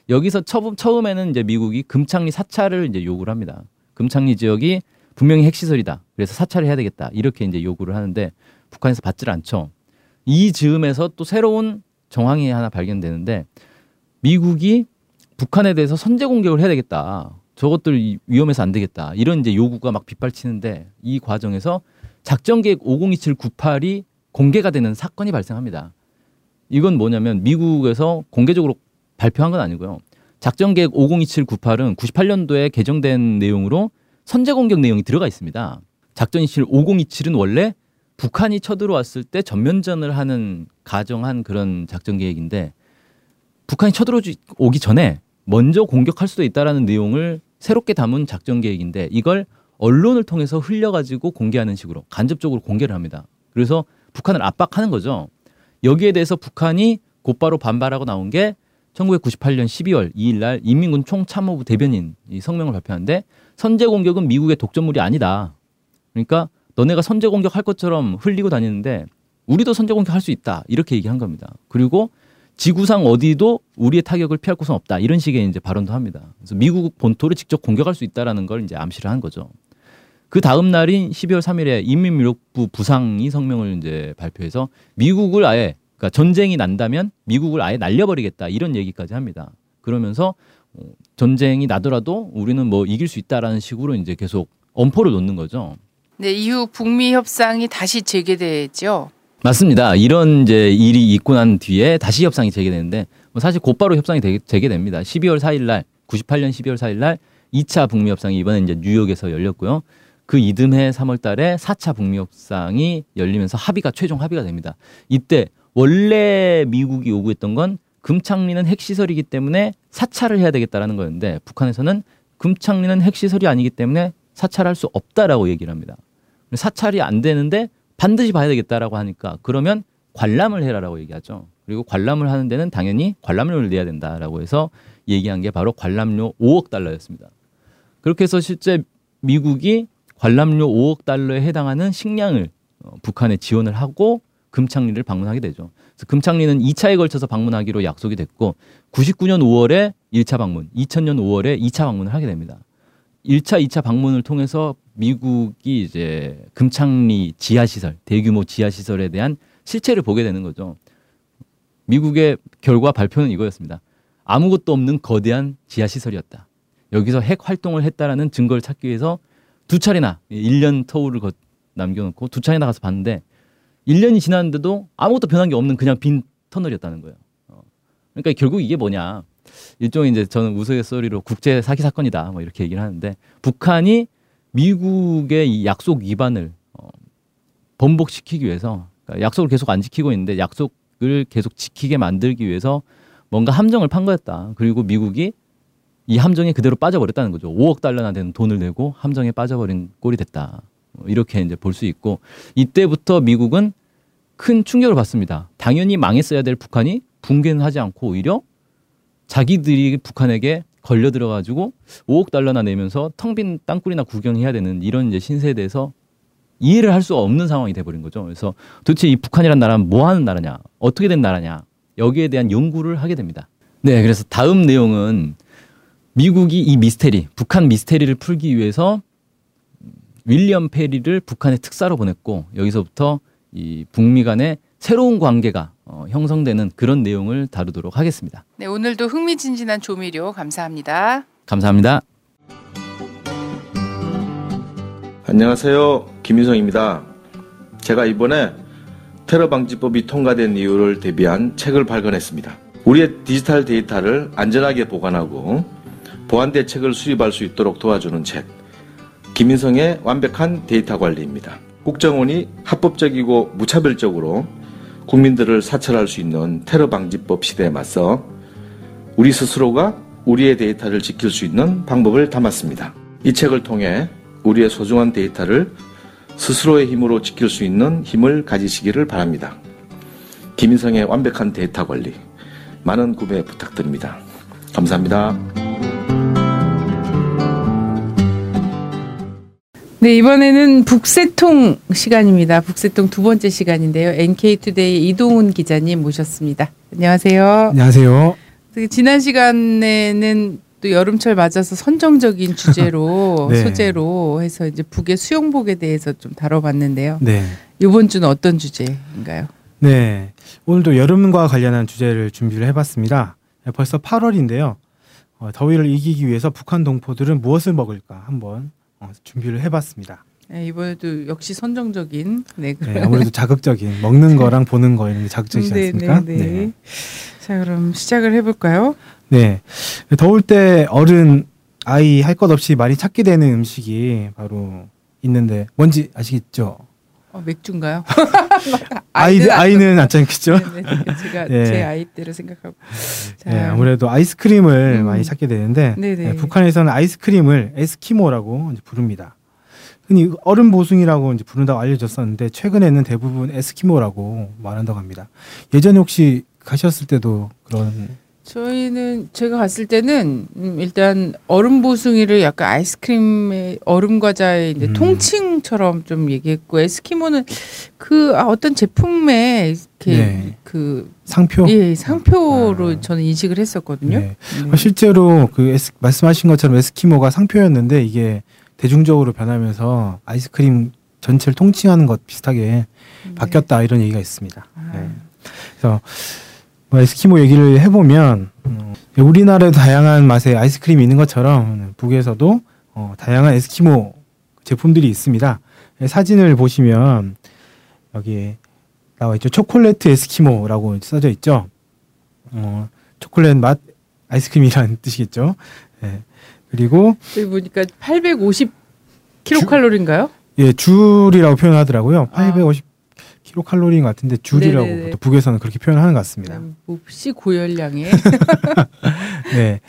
여기서 처음, 처음에는 이제 미국이 금창리 사찰을 이제 요구를 합니다. 금창리 지역이 분명히 핵시설이다. 그래서 사찰을 해야 되겠다. 이렇게 이제 요구를 하는데 북한에서 받질 않죠. 이 즈음에서 또 새로운 정황이 하나 발견되는데 미국이 북한에 대해서 선제 공격을 해야 되겠다. 저것들 위험해서 안 되겠다. 이런 이제 요구가 막 빗발치는데 이 과정에서 작전 계획 5027 98이 공개가 되는 사건이 발생합니다. 이건 뭐냐면 미국에서 공개적으로 발표한 건 아니고요. 작전 계획 5027 98은 98년도에 개정된 내용으로 선제 공격 내용이 들어가 있습니다. 작전 27 5027은 원래 북한이 쳐들어왔을 때 전면전을 하는 가정한 그런 작전 계획인데 북한이 쳐들어오기 전에 먼저 공격할 수도 있다라는 내용을 새롭게 담은 작전 계획인데 이걸 언론을 통해서 흘려가지고 공개하는 식으로 간접적으로 공개를 합니다. 그래서 북한을 압박하는 거죠. 여기에 대해서 북한이 곧바로 반발하고 나온 게 1998년 12월 2일 날 인민군 총참모부 대변인 이 성명을 발표하는데 선제 공격은 미국의 독점물이 아니다. 그러니까 너네가 선제 공격할 것처럼 흘리고 다니는데 우리도 선제 공격할 수 있다. 이렇게 얘기한 겁니다. 그리고 지구상 어디도 우리의 타격을 피할 곳은 없다. 이런 식의 이제 발언도 합니다. 그래서 미국 본토를 직접 공격할 수 있다라는 걸 이제 암시를 한 거죠. 그 다음 날인 12월 3일에 인민무력부 부상이 성명을 이제 발표해서 미국을 아예 그러니까 전쟁이 난다면 미국을 아예 날려버리겠다 이런 얘기까지 합니다. 그러면서 어, 전쟁이 나더라도 우리는 뭐 이길 수 있다라는 식으로 이제 계속 엄포를 놓는 거죠. 네, 이후 북미 협상이 다시 재개되죠. 맞습니다. 이런 이제 일이 있고 난 뒤에 다시 협상이 재개되는데 뭐 사실 곧바로 협상이 재개됩니다. 12월 4일 날 98년 12월 4일 날 2차 북미 협상이 이번에 이제 뉴욕에서 열렸고요. 그 이듬해 3월 달에 4차 북미 협상이 열리면서 합의가 최종 합의가 됩니다. 이때 원래 미국이 요구했던 건 금창리는 핵시설이기 때문에 사찰을 해야 되겠다라는 거였는데 북한에서는 금창리는 핵시설이 아니기 때문에 사찰할 수 없다라고 얘기를 합니다. 사찰이 안 되는데 반드시 봐야 되겠다라고 하니까 그러면 관람을 해라라고 얘기하죠. 그리고 관람을 하는 데는 당연히 관람료를 내야 된다라고 해서 얘기한 게 바로 관람료 5억 달러였습니다. 그렇게 해서 실제 미국이 관람료 5억 달러에 해당하는 식량을 어, 북한에 지원을 하고 금창리를 방문하게 되죠. 그래서 금창리는 2차에 걸쳐서 방문하기로 약속이 됐고 99년 5월에 1차 방문, 2000년 5월에 2차 방문을 하게 됩니다. 1차, 2차 방문을 통해서 미국이 이제 금창리 지하 시설, 대규모 지하 시설에 대한 실체를 보게 되는 거죠. 미국의 결과 발표는 이거였습니다. 아무것도 없는 거대한 지하 시설이었다. 여기서 핵 활동을 했다라는 증거를 찾기 위해서 두 차례나 1년 터울을 거- 남겨놓고 두 차례나 가서 봤는데 1년이 지났는데도 아무것도 변한 게 없는 그냥 빈 터널이었다는 거예요. 어. 그러니까 결국 이게 뭐냐. 일종의 이제 저는 우스갯소리로 국제 사기 사건이다. 뭐 이렇게 얘기를 하는데 북한이 미국의 이 약속 위반을 어, 번복시키기 위해서 그러니까 약속을 계속 안 지키고 있는데 약속을 계속 지키게 만들기 위해서 뭔가 함정을 판 거였다. 그리고 미국이 이 함정에 그대로 빠져버렸다는 거죠. 5억 달러나 되는 돈을 내고 함정에 빠져버린 꼴이 됐다. 어, 이렇게 이제 볼 수 있고 이때부터 미국은 큰 충격을 받습니다. 당연히 망했어야 될 북한이 붕괴는 하지 않고 오히려 자기들이 북한에게 걸려 들어가지고 5억 달러나 내면서 텅 빈 땅굴이나 구경해야 되는 이런 이제 신세에 대해서 이해를 할 수 없는 상황이 돼버린 거죠. 그래서 도대체 이 북한이란 나라는 뭐 하는 나라냐, 어떻게 된 나라냐 여기에 대한 연구를 하게 됩니다. 네, 그래서 다음 내용은 미국이 이 미스테리, 북한 미스테리를 풀기 위해서 윌리엄 페리를 북한의 특사로 보냈고 여기서부터 이 북미 간의 새로운 관계가 어, 형성되는 그런 내용을 다루도록 하겠습니다. 네, 오늘도 흥미진진한 조미료 감사합니다. 감사합니다. 안녕하세요. 김인성입니다. 제가 이번에 테러 방지법이 통과된 이후를 대비한 책을 발간했습니다. 우리의 디지털 데이터를 안전하게 보관하고 보안 대책을 수립할 수 있도록 도와주는 책. 김인성의 완벽한 데이터 관리입니다. 국정원이 합법적이고 무차별적으로 국민들을 사찰할 수 있는 테러 방지법 시대에 맞서 우리 스스로가 우리의 데이터를 지킬 수 있는 방법을 담았습니다. 이 책을 통해 우리의 소중한 데이터를 스스로의 힘으로 지킬 수 있는 힘을 가지시기를 바랍니다. 김인성의 완벽한 데이터 관리 많은 구매 부탁드립니다. 감사합니다. 네, 이번에는 북새통 시간입니다. 북새통 두 번째 시간인데요. NK투데이 이동훈 기자님 모셨습니다. 안녕하세요. 안녕하세요. 그 지난 시간에는 또 여름철 맞아서 선정적인 주제로 네. 소재로 해서 이제 북의 수영복에 대해서 좀 다뤄봤는데요. 네. 이번 주는 어떤 주제인가요? 네. 오늘도 여름과 관련한 주제를 준비를 해봤습니다. 벌써 8월인데요. 어, 더위를 이기기 위해서 북한 동포들은 무엇을 먹을까 한번 어, 준비를 해봤습니다. 네, 이번에도 역시 선정적인 네, 네, 아무래도 자극적인 먹는 거랑 보는 거 이런 게 자극적이지 네, 않습니까? 네, 네. 자, 그럼 시작을 해볼까요? 네. 더울 때 어른 아이 할 것 없이 많이 찾게 되는 음식이 바로 있는데 뭔지 아시겠죠? 어, 맥주인가요? 아이 아이는 안 찾겠죠? 네, 네, 제가 네. 제 아이 때를 생각하고. 자, 네, 아무래도 아이스크림을 음. 많이 찾게 되는데 네네. 네, 북한에서는 아이스크림을 에스키모라고 부릅니다. 흔히 얼음 보숭이라고 이제 부른다고 알려졌었는데 최근에는 대부분 에스키모라고 말한다고 합니다. 예전에 혹시 가셨을 때도 그런 저희는 제가 갔을 때는 음, 일단 얼음 보숭이를 약간 아이스크림의 얼음 과자의 이제 음. 통칭처럼 좀 얘기했고 에스키모는 그 아, 어떤 제품에 이렇게 네. 그 상표? 예, 상표로 아. 저는 인식을 했었거든요. 네. 네. 실제로 그 에스, 말씀하신 것처럼 에스키모가 상표였는데 이게 대중적으로 변하면서 아이스크림 전체를 통칭하는 것 비슷하게 바뀌었다 이런 얘기가 있습니다. 아. 네. 그래서 뭐 에스키모 얘기를 해보면 음, 우리나라에도 다양한 맛의 아이스크림이 있는 것처럼 북에서도 어, 다양한 에스키모 제품들이 있습니다. 예, 사진을 보시면 여기 나와 있죠. 초콜릿 에스키모라고 써져 있죠. 어, 초콜릿 맛 아이스크림이라는 뜻이겠죠. 예. 그리고 저기 보니까 850 킬로칼로리인가요? 예, 줄이라고 표현하더라고요. 아. 850 킬로칼로리인 것 같은데 줄이라고 네네네. 보통 북에서는 그렇게 표현하는 것 같습니다. 몹시 고열량의 네.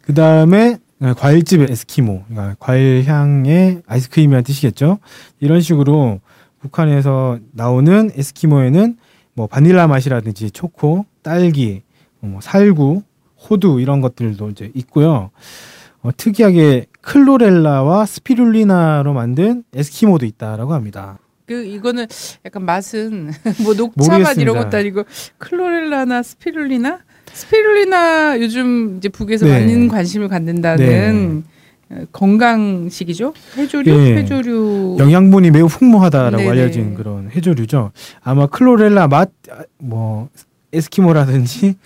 그 다음에 과일집 에스키모, 그러니까 과일 향의 아이스크림이라는 뜻이겠죠. 이런 식으로 북한에서 나오는 에스키모에는 뭐 바닐라 맛이라든지 초코, 딸기, 뭐 살구, 호두 이런 것들도 이제 있고요. 어, 특이하게 클로렐라와 스피룰리나로 만든 에스키모도 있다라고 합니다. 그 이거는 약간 맛은 뭐 녹차 맛 이런. 것도 아니고 클로렐라나 스피룰리나 스피룰리나 요즘 이제 북에서 네. 많은 관심을 갖는다는 어, 건강식이죠. 해조류, 예. 해조류. 영양분이 매우 풍부하다라고 네네. 알려진 그런 해조류죠. 아마 클로렐라 맛 뭐 에스키모라든지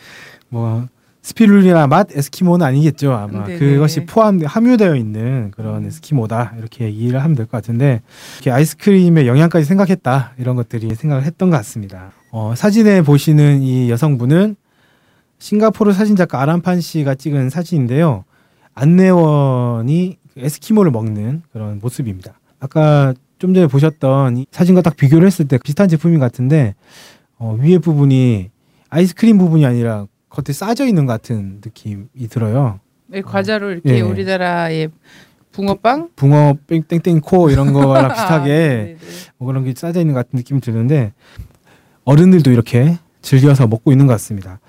뭐 스피룰리나 맛 에스키모는 아니겠죠. 아마 네네. 그것이 포함 함유되어 있는 그런 에스키모다 이렇게 이해를 하면 될 것 같은데 이렇게 아이스크림의 영양까지 생각했다 이런 것들이 생각을 했던 것 같습니다. 어, 사진에 보시는 이 여성분은 싱가포르 사진작가 아란판 씨가 찍은 사진인데요. 안내원이 그 에스키모를 먹는 그런 모습입니다. 아까 좀 전에 보셨던 이 사진과 딱 비교를 했을 때 비슷한 제품인 것 같은데 어, 위에 부분이 아이스크림 부분이 아니라 겉에 싸져 있는 것 같은 느낌이 들어요. 네, 과자로 이렇게 예. 우리나라의 붕어빵 붕어 뺑- 땡땡 코 이런 거랑 비슷하게 네네. 뭐 그런 게 싸져 있는 것 같은 느낌이 드는데 어른들도 이렇게 즐겨서 먹고 있는 것 같습니다.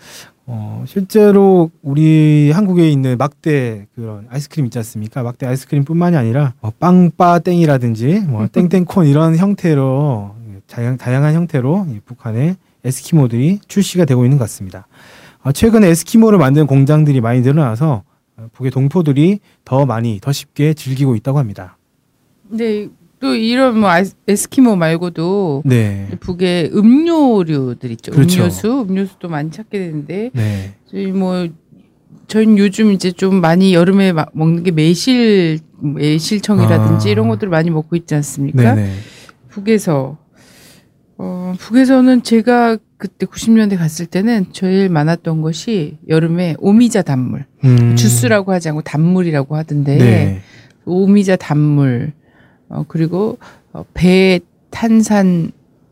어, 실제로 우리 한국에 있는 막대 그런 아이스크림 있지 않습니까? 막대 아이스크림뿐만이 아니라 뭐 빵빠땡이라든지 뭐 땡땡콘 이런 형태로 다양, 다양한 형태로 이 북한의 에스키모들이 출시가 되고 있는 것 같습니다. 어, 최근에 에스키모를 만드는 공장들이 많이 늘어나서 어, 북의 동포들이 더 많이 더 쉽게 즐기고 있다고 합니다. 네, 또 이런 뭐 에스키모 말고도 네. 북에 음료류들 있죠. 그렇죠. 음료수, 음료수도 많이 찾게 되는데 네. 저희 뭐 저희는 요즘 이제 좀 많이 여름에 마- 먹는 게 매실 매실청이라든지 아. 이런 것들을 많이 먹고 있지 않습니까? 네네. 북에서 어 북에서는 제가 그때 90년대 갔을 때는 제일 많았던 것이 여름에 오미자 단물 음. 주스라고 하지 않고 단물이라고 하던데 네. 오미자 단물 어 그리고 어, 배 탄산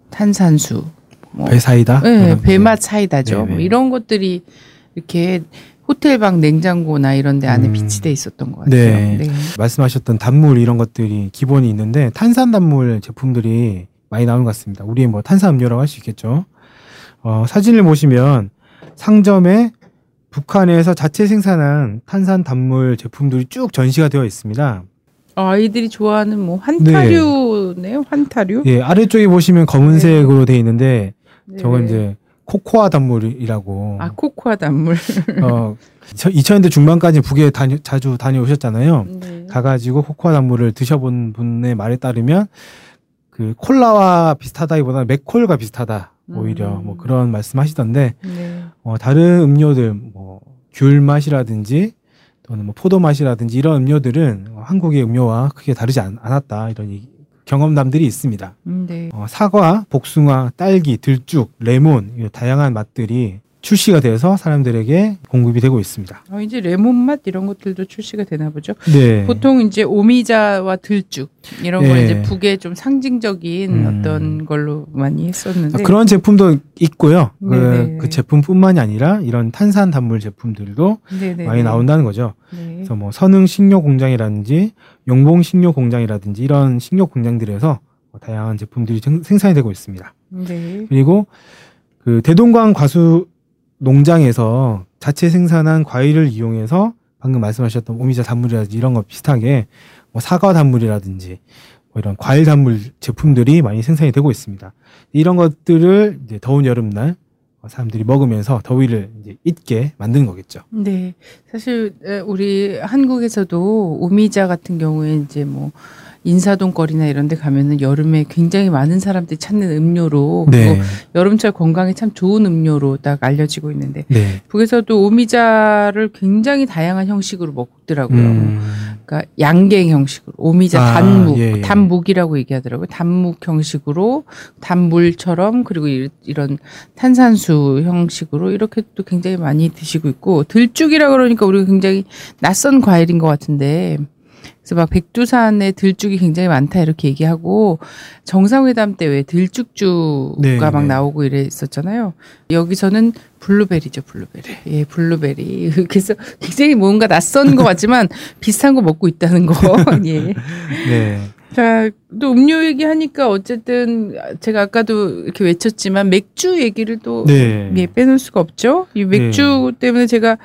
탄산수 뭐 배 사이다. 네, 그런, 배맛 사이다죠. 네네. 뭐 이런 것들이 이렇게 호텔 방 냉장고나 이런 데 안에 음. 비치돼 있었던 것 같아요. 네. 네. 말씀하셨던 단물 이런 것들이 기본이 있는데 탄산 단물 제품들이 많이 나오는 것 같습니다. 우리 뭐 탄산 음료라고 할 수 있겠죠. 어, 사진을 보시면 상점에 북한에서 자체 생산한 탄산 단물 제품들이 쭉 전시가 되어 있습니다. 어, 아이들이 좋아하는 뭐 환타류네요. 환타류. 예, 아래쪽에 보시면 검은색으로 되어 있는데 네. 저건 이제 코코아 단물이라고. 아 코코아 단물. 어, 2000년대 중반까지 북에 다녀, 자주 다녀오셨잖아요. 네. 가가지고 코코아 단물을 드셔본 분의 말에 따르면 그 콜라와 비슷하다기보다는 맥콜과 비슷하다 오히려 음. 뭐 그런 말씀하시던데 네. 어, 다른 음료들 뭐 귤 맛이라든지 또는 뭐 포도 맛이라든지 이런 음료들은 어, 한국의 음료와 크게 다르지 않, 않았다 이런 경험담들이 있습니다. 음, 네. 어, 사과, 복숭아, 딸기, 들쭉, 레몬 이 다양한 맛들이 출시가 돼서 사람들에게 공급이 되고 있습니다. 어, 이제 레몬 맛 이런 것들도 출시가 되나 보죠. 네. 보통 이제 오미자와 들쭉 이런 걸 예. 이제 북의 좀 상징적인 음. 어떤 걸로 많이 했었는데 아, 그런 제품도 있고요. 그, 네네. 그 제품뿐만이 아니라 이런 탄산 단물 제품들도 네네. 많이 나온다는 거죠. 네. 그래서 뭐 선흥 식료 공장이라든지 용봉 식료 공장이라든지 이런 식료 공장들에서 뭐 다양한 제품들이 생- 생산이 되고 있습니다. 네. 그리고 그 대동강 과수 농장에서 자체 생산한 과일을 이용해서 방금 말씀하셨던 오미자 단물이라든지 이런 거 비슷하게 뭐 사과 단물이라든지 뭐 이런 과일 단물 제품들이 많이 생산이 되고 있습니다. 이런 것들을 이제 더운 여름날 사람들이 먹으면서 더위를 이제 잊게 만드는 거겠죠. 네. 사실 에, 우리 한국에서도 오미자 같은 경우에 이제 뭐 인사동 거리나 이런 데 가면은 여름에 굉장히 많은 사람들이 찾는 음료로 네. 그리고 여름철 건강에 참 좋은 음료로 딱 알려지고 있는데 네. 북에서도 오미자를 굉장히 다양한 형식으로 먹더라고요. 음, 그러니까 양갱 형식으로 오미자 아, 단묵 예, 예. 단묵이라고 얘기하더라고요. 단묵 형식으로 단물처럼 그리고 이- 이런 탄산수 형식으로 이렇게 또 굉장히 많이 드시고 있고 들쭉이라 그러니까 우리가 굉장히 낯선 과일인 것 같은데 그래서 막 백두산에 들쭉이 굉장히 많다 이렇게 얘기하고 정상회담 때 왜 들쭉주가 네, 막 네. 나오고 이랬었잖아요. 여기서는 블루베리죠, 블루베리. 예, 블루베리. 그래서 굉장히 뭔가 낯선 것 같지만 비슷한 거 먹고 있다는 거. 예. 네. 자, 또 음료 얘기하니까 어쨌든 제가 아까도 이렇게 외쳤지만 맥주 얘기를 또 네. 예, 빼놓을 수가 없죠. 이 맥주 때문에 제가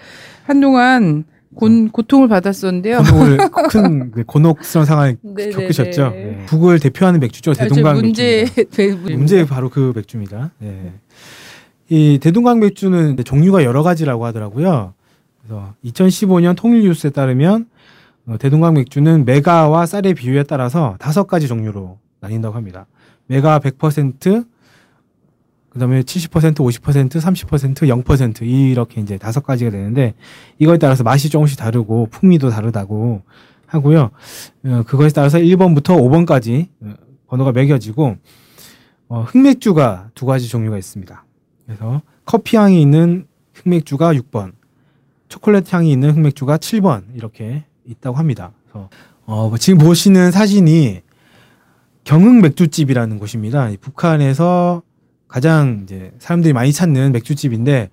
한동안 곤, 고통을 받았었는데요. 곤혹을 큰그 곤혹스러운 상황을 네네네. 겪으셨죠. 네. 네. 북을 대표하는 맥주죠. 대동강 아, 문제 맥주입니다. 문제 바로 그 맥주입니다. 네. 이 대동강 맥주는 종류가 여러 가지라고 하더라고요. 그래서 2015년 통일뉴스에 따르면 어, 대동강 맥주는 메가와 쌀의 비율에 따라서 다섯 가지 종류로 나뉜다고 합니다. 메가 100%, 그다음에 70%, 50%, 30%, 0% 이렇게 이제 다섯 가지가 되는데 이거에 따라서 맛이 조금씩 다르고 풍미도 다르다고 하고요. 어, 그것에 따라서 1번부터 5번까지 어, 번호가 매겨지고 어, 흑맥주가 두 가지 종류가 있습니다. 그래서 커피 향이 있는 흑맥주가 6번, 초콜릿 향이 있는 흑맥주가 7번 이렇게 있다고 합니다. 그래서 어, 지금 보시는 사진이 경흥 맥주집이라는 곳입니다. 북한에서 가장 이제 사람들이 많이 찾는 맥주집인데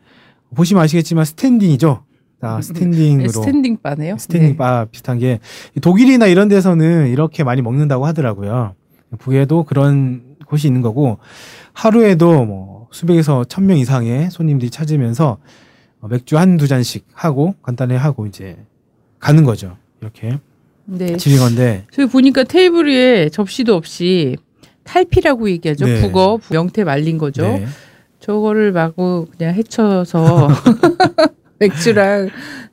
보시면 아시겠지만 스탠딩이죠. 다 스탠딩으로 스탠딩 바네요. 스탠딩 네. 바 비슷한 게 독일이나 이런 데서는 이렇게 많이 먹는다고 하더라고요. 북에도 그런 곳이 있는 거고 하루에도 뭐 수백에서 천 명 이상의 손님들이 찾으면서 어, 맥주 한 두 잔씩 하고 간단히 하고 이제 가는 거죠. 이렇게 네. 집인 건데 저기 보니까 테이블 위에 접시도 없이 탈피라고 얘기하죠. 네. 북어 명태 말린 거죠. 네. 저거를 마구 그냥 헤쳐서 맥주랑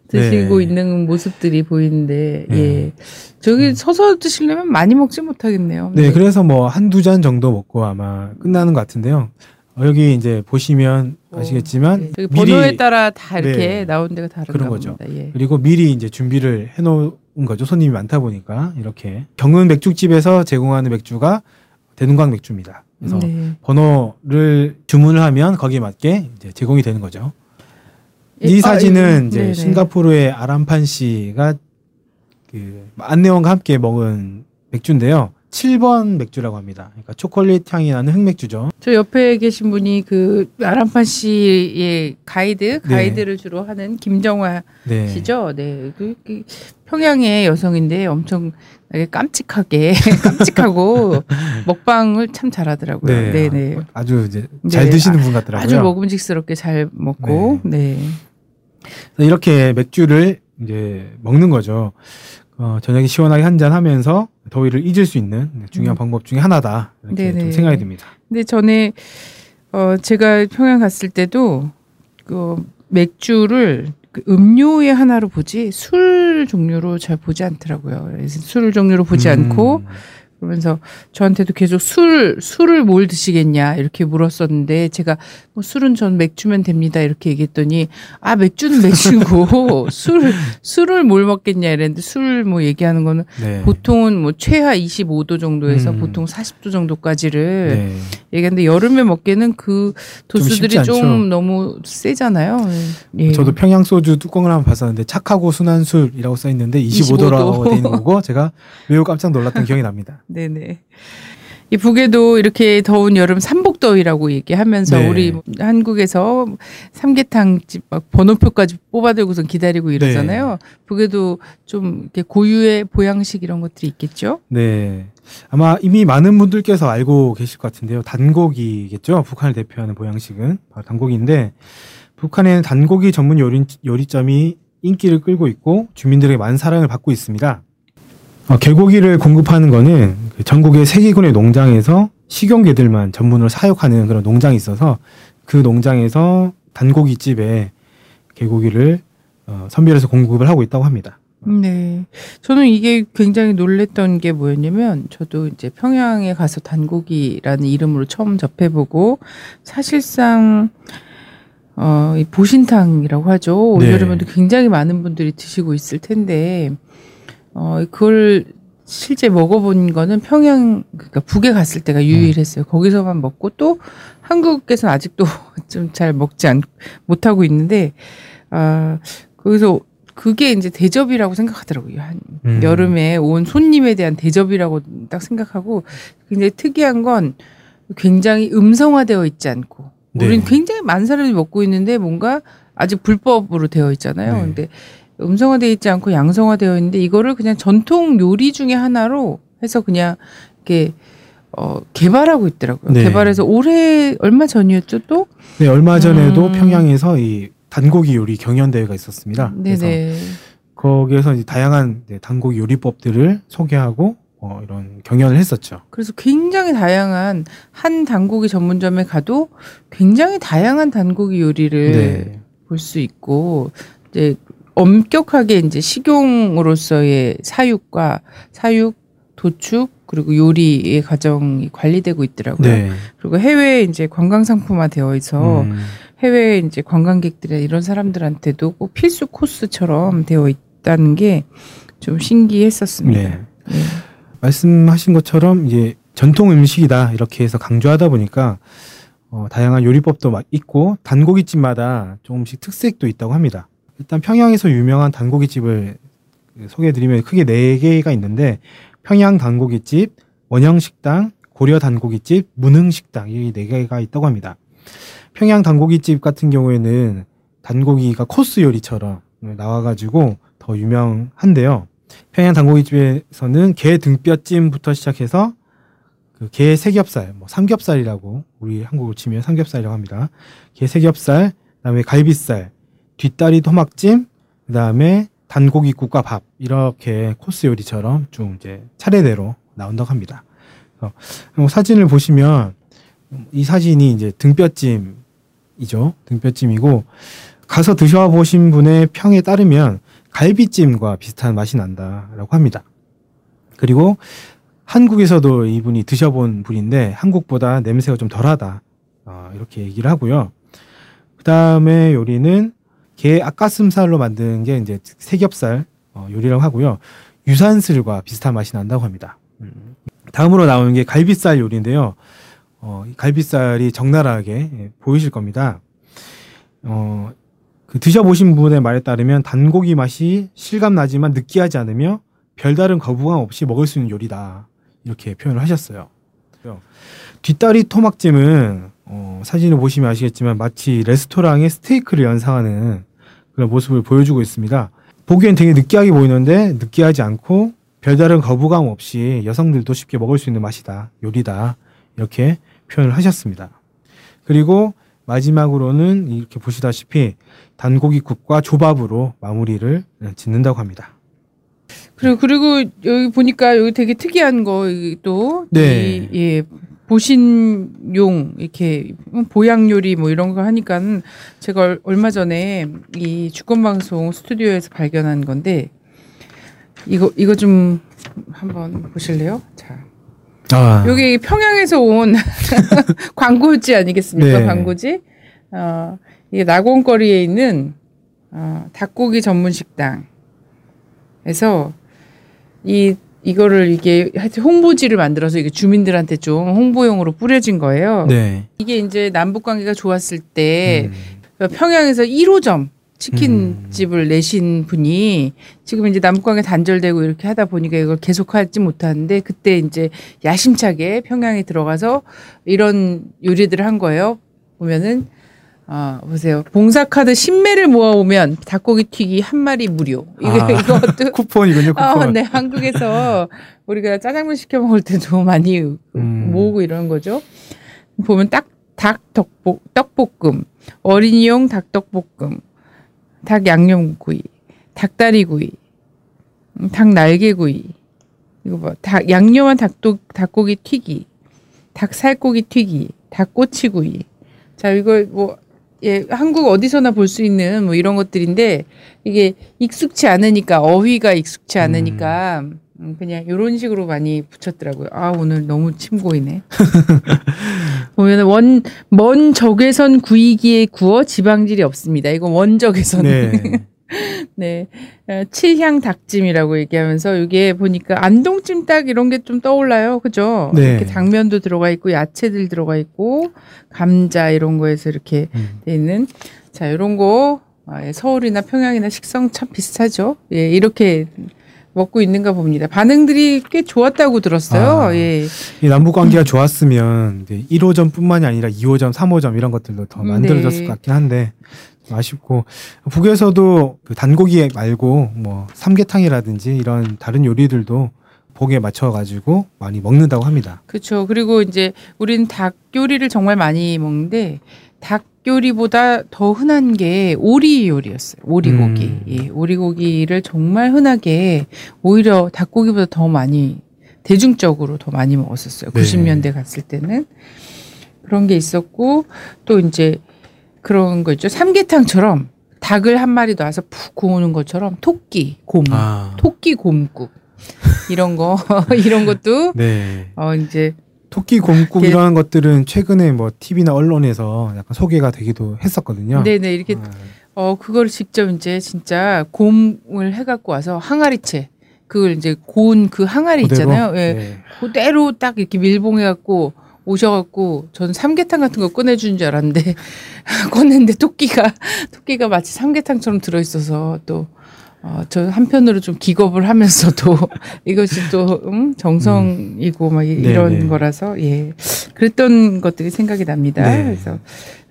드시고 네. 있는 모습들이 보이는데 네. 예 저기 서서 드시려면 많이 먹지 못하겠네요. 네, 그래서 뭐 한두 잔 정도 먹고 아마 끝나는 것 같은데요. 어, 여기 이제 보시면 어, 아시겠지만 네. 미리 번호에 따라 다 이렇게 네. 나온 데가 다른가 그런 거죠. 예. 그리고 미리 이제 준비를 해놓은 거죠. 손님이 많다 보니까 이렇게 경은 맥주집에서 제공하는 맥주가 대동강 맥주입니다. 그래서 네. 번호를 주문을 하면 거기에 맞게 이제 제공이 되는 거죠. 예, 이 아, 사진은 예, 이제 네네. 싱가포르의 아람판 씨가 그 안내원과 함께 먹은 맥주인데요. 7번 맥주라고 합니다. 그러니까 초콜릿 향이 나는 흑맥주죠. 저 옆에 계신 분이 그 아람판 씨의 가이드 가이드를 주로 하는 김정화 네. 씨죠. 네. 그, 그 평양의 여성인데 엄청 깜찍하게 깜찍하고 먹방을 참 잘하더라고요. 네. 네, 네. 아주 이제 잘 네, 드시는 분 같더라고요. 아주 먹음직스럽게 잘 먹고 네. 이렇게 맥주를 이제 먹는 거죠. 어, 저녁에 시원하게 한잔 하면서 더위를 잊을 수 있는 중요한 음. 방법 중에 하나다. 이렇게 네네. 좀 생각이 듭니다. 근데 전에 어 제가 평양 갔을 때도 그 맥주를 그 음료의 하나로 보지 술 종류로 잘 보지 않더라고요. 그래서 술 종류로 보지 음. 않고 그러면서 저한테도 계속 술 술을 뭘 드시겠냐 이렇게 물었었는데 제가 뭐 술은 전 맥주면 됩니다 이렇게 얘기했더니 아 맥주는 맥주고 술 술을 뭘 먹겠냐 이랬는데 술 뭐 얘기하는 거는 네. 보통은 뭐 최하 25도 정도에서 음. 보통 40도 정도까지를 네. 얘기하는데 여름에 먹기에는 그 도수들이 좀, 않죠. 너무 세잖아요. 예. 저도 평양 소주 뚜껑을 한번 봤었는데 착하고 순한 술이라고 써 있는데 25도라고 25도. 돼 있는 거고 제가 매우 깜짝 놀랐던 기억이 납니다. 네네. 이 북에도 이렇게 더운 여름 삼복더위라고 얘기하면서 네. 우리 한국에서 삼계탕 집 막 번호표까지 뽑아들고선 기다리고 이러잖아요. 네. 북에도 좀 이렇게 고유의 보양식 이런 것들이 있겠죠. 네. 아마 이미 많은 분들께서 알고 계실 것 같은데요. 단고기겠죠. 북한을 대표하는 보양식은 바로 단고기인데 북한에는 단고기 전문 요리, 요리점이 인기를 끌고 있고 주민들에게 많은 사랑을 받고 있습니다. 어, 개고기를 공급하는 거는 그 전국의 세계군의 농장에서 식용개들만 전문으로 사육하는 그런 농장이 있어서 그 농장에서 단고기집에 개고기를 어, 선별해서 공급을 하고 있다고 합니다. 네. 저는 이게 굉장히 놀랬던 게 뭐였냐면 저도 이제 평양에 가서 단고기라는 이름으로 처음 접해보고 사실상 어, 이 보신탕이라고 하죠. 올여름에도 굉장히 많은 분들이 드시고 있을 텐데 어, 그걸 실제 먹어본 거는 평양 그러니까 북에 갔을 때가 유일했어요. 거기서만 먹고 또 한국에서는 아직도 좀 잘 먹지 않 못하고 있는데 아 거기서 그게 이제 대접이라고 생각하더라고요. 한 음. 여름에 온 손님에 대한 대접이라고 딱 생각하고 굉장히 특이한 건 굉장히 음성화되어 있지 않고 네. 우리는 굉장히 많은 사람들이 먹고 있는데 뭔가 아직 불법으로 되어 있잖아요. 네. 근데 음성화되어 있지 않고 양성화되어 있는데 이거를 그냥 전통 요리 중에 하나로 해서 그냥 이렇게 어 개발하고 있더라고요. 네. 개발해서 올해 얼마 전이었죠 또? 네, 얼마 전에도 음. 평양에서 이 단고기 요리 경연 대회가 있었습니다. 그래서 네네. 거기에서 이제 다양한 네, 단고기 요리법들을 소개하고 어, 이런 경연을 했었죠. 그래서 굉장히 다양한 한 단고기 전문점에 가도 굉장히 다양한 단고기 요리를 네. 볼수 있고 이제 엄격하게 이제 식용으로서의 사육과 사육, 도축 그리고 요리의 과정이 관리되고 있더라고요. 네. 그리고 해외에 이제 관광 상품화 되어 있어 음, 해외 이제 관광객들이 이런 사람들한테도 꼭 필수 코스처럼 되어 있다는 게 좀 신기했었습니다. 네. 네. 말씀하신 것처럼 이제 전통 음식이다 이렇게 해서 강조하다 보니까 어, 다양한 요리법도 막 있고 단고기집마다 조금씩 특색도 있다고 합니다. 일단 평양에서 유명한 단고기집을 소개해드리면 크게 네 개가 있는데 평양 단고기집, 원형식당, 고려 단고기집, 문흥식당 이 네 개가 있다고 합니다. 평양 단고기집 같은 경우에는 단고기가 코스 요리처럼 나와가지고 더 유명한데요. 평양 단고기집에서는 게 등뼈찜부터 시작해서 그게 세겹살, 뭐 삼겹살이라고 우리 한국으로 치면 삼겹살이라고 합니다. 게 세겹살, 그다음에 갈비살, 뒷다리 토막찜, 그 다음에 단고기 국과 밥 이렇게 코스 요리처럼 쭉 이제 차례대로 나온다고 합니다. 그래서 뭐 사진을 보시면 이 사진이 이제 등뼈찜이죠. 등뼈찜이고 가서 드셔보신 분의 평에 따르면 갈비찜과 비슷한 맛이 난다라고 합니다. 그리고 한국에서도 이분이 드셔본 분인데 한국보다 냄새가 좀 덜하다 어, 이렇게 얘기를 하고요. 그 다음에 요리는 게 앞가슴살로 만든 게 이제 세겹살 어, 요리라고 하고요. 유산슬과 비슷한 맛이 난다고 합니다. 음. 다음으로 나오는 게 갈비살 요리인데요. 어, 이 갈비살이 적나라하게 예, 보이실 겁니다. 어, 그 드셔보신 분의 말에 따르면 단고기 맛이 실감 나지만 느끼하지 않으며 별다른 거부감 없이 먹을 수 있는 요리다. 이렇게 표현을 하셨어요. 뒷다리 토막찜은 어, 사진을 보시면 아시겠지만 마치 레스토랑의 스테이크를 연상하는 그런 모습을 보여주고 있습니다. 보기엔 되게 느끼하게 보이는데 느끼하지 않고 별다른 거부감 없이 여성들도 쉽게 먹을 수 있는 맛이다. 요리다. 이렇게 표현을 하셨습니다. 그리고 마지막으로는 이렇게 보시다시피 단고기국과 조밥으로 마무리를 짓는다고 합니다. 그리고 그리고 여기 보니까 여기 되게 특이한 거 또 네. 예, 보신용 이렇게 보양 요리 뭐 이런 거 하니까 제가 얼- 얼마 전에 이 주권 방송 스튜디오에서 발견한 건데 이거 이거 좀 한번 보실래요? 자. 아, 여기 평양에서 온 광고지 아니겠습니까? 네. 광고지. 어, 이게 낙원거리에 있는 어, 닭고기 전문 식당에서 이 이거를 이게 하여튼 홍보지를 만들어서 이게 주민들한테 좀 홍보용으로 뿌려진 거예요. 네. 이게 이제 남북 관계가 좋았을 때 음, 평양에서 1호점 치킨집을 내신 분이 지금 이제 남북관계 단절되고 이렇게 하다 보니까 이걸 계속하지 못하는데 그때 이제 야심차게 평양에 들어가서 이런 요리들을 한 거예요. 보면은 아 보세요. 봉사 카드 10매를 모아오면 닭고기 튀기 한 마리 무료. 이게 아. 이것도 쿠폰이군요, 쿠폰. 아, 네, 한국에서 우리가 짜장면 시켜 먹을 때도 많이 음. 모으고 이러는 거죠. 보면 딱, 닭 덕복, 떡볶음, 어린이용 닭 떡볶음, 닭 양념구이, 닭다리구이, 음, 닭 날개구이, 이거 봐, 닭, 양념한 닭도, 닭고기 튀기, 닭 살코기 튀기, 닭꼬치구이. 자, 이거 뭐, 예, 한국 어디서나 볼 수 있는 뭐 이런 것들인데, 이게 익숙치 않으니까, 어휘가 익숙치 않으니까, 음, 그냥 이런 식으로 많이 붙였더라고요. 아, 오늘 너무 침 고이네. 보면 원, 먼 적외선 구이기에 구워 지방질이 없습니다. 이거 원적외선. 네. 네. 어, 칠향 닭찜이라고 얘기하면서 이게 보니까 안동찜닭 이런 게 좀 떠올라요. 그죠? 네. 이렇게 당면도 들어가 있고 야채들 들어가 있고 감자 이런 거에서 이렇게 음. 돼 있는 자, 이런 거 아, 예, 서울이나 평양이나 식성 참 비슷하죠. 예, 이렇게 먹고 있는가 봅니다. 반응들이 꽤 좋았다고 들었어요. 아. 예. 이 남북 관계가 좋았으면 이제 1호점뿐만이 아니라 2호점, 3호점 이런 것들도 더 음, 만들어졌을 네. 것 같긴 한데 좀 아쉽고 북에서도 그 단고기 말고 뭐 삼계탕이라든지 이런 다른 요리들도 복에 맞춰 가지고 많이 먹는다고 합니다. 그렇죠. 그리고 이제 우리는 닭 요리를 정말 많이 먹는데 닭 요리보다 더 흔한 게 오리 요리였어요. 오리고기. 음. 예, 오리고기를 정말 흔하게 오히려 닭고기보다 더 많이 대중적으로 더 많이 먹었었어요. 네. 90년대 갔을 때는 그런 게 있었고 또 이제 그런 거 있죠. 삼계탕처럼 닭을 한 마리 놔서 푹 구우는 것처럼 토끼 곰, 아, 토끼 곰국 이런 거 이런 것도 네. 어 이제 토끼 곰국 게- 이런 것들은 최근에 뭐 TV나 언론에서 약간 소개가 되기도 했었거든요. 네네 이렇게 아, 어 그걸 직접 이제 진짜 곰을 해갖고 와서 항아리채 그걸 이제 고운 그 항아리? 있잖아요. 예. 네. 그대로 딱 이렇게 밀봉해갖고 오셔갖고 저는 삼계탕 같은 거 꺼내주는 줄 알았는데 꺼냈는데 토끼가 토끼가 마치 삼계탕처럼 들어있어서 또 어, 저 한편으로 좀 기겁을 하면서도 이것이 또 음, 정성이고 막 이- 네, 이런 네. 거라서 예 그랬던 것들이 생각이 납니다. 네. 그래서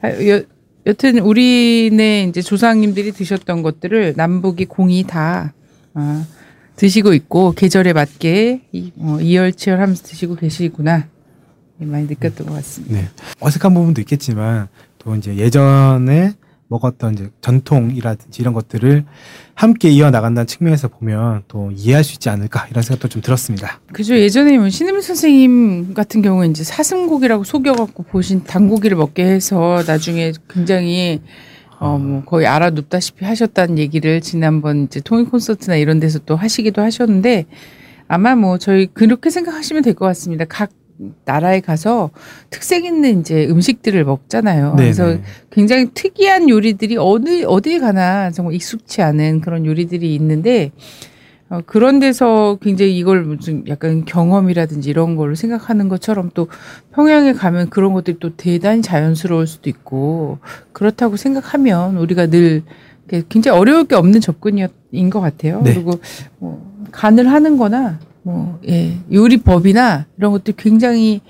아, 여, 여튼 우리네 이제 조상님들이 드셨던 것들을 남북이 공이 다 아, 드시고 있고 계절에 맞게 이, 어, 이열치열하면서 드시고 계시구나 예, 많이 느꼈던 것 같습니다. 네. 어색한 부분도 있겠지만 또 이제 예전에 먹었던 이제 전통이라든지 이런 것들을 함께 이어 나간다는 측면에서 보면 또 이해할 수 있지 않을까 이런 생각도 좀 들었습니다. 그죠 예전에 뭐 신임 선생님 같은 경우에 이제 사슴고기라고 속여갖고 보신 단고기를 먹게 해서 나중에 굉장히 어 뭐 거의 알아눕다시피 하셨다는 얘기를 지난번 이제 통일 콘서트나 이런 데서 또 하시기도 하셨는데 아마 뭐 저희 그렇게 생각하시면 될 것 같습니다. 각 나라에 가서 특색 있는 이제 음식들을 먹잖아요. 네, 그래서 네. 굉장히 특이한 요리들이 어디 어디에 가나 정말 익숙치 않은 그런 요리들이 있는데 어, 그런 데서 굉장히 이걸 무슨 약간 경험이라든지 이런 걸로 생각하는 것처럼 또 평양에 가면 그런 것들이 또 대단히 자연스러울 수도 있고 그렇다고 생각하면 우리가 늘 굉장히 어려울 게 없는 접근인 것 같아요. 네. 그리고 뭐 간을 하는 거나 뭐, 예, 요리법이나 이런 것들 굉장히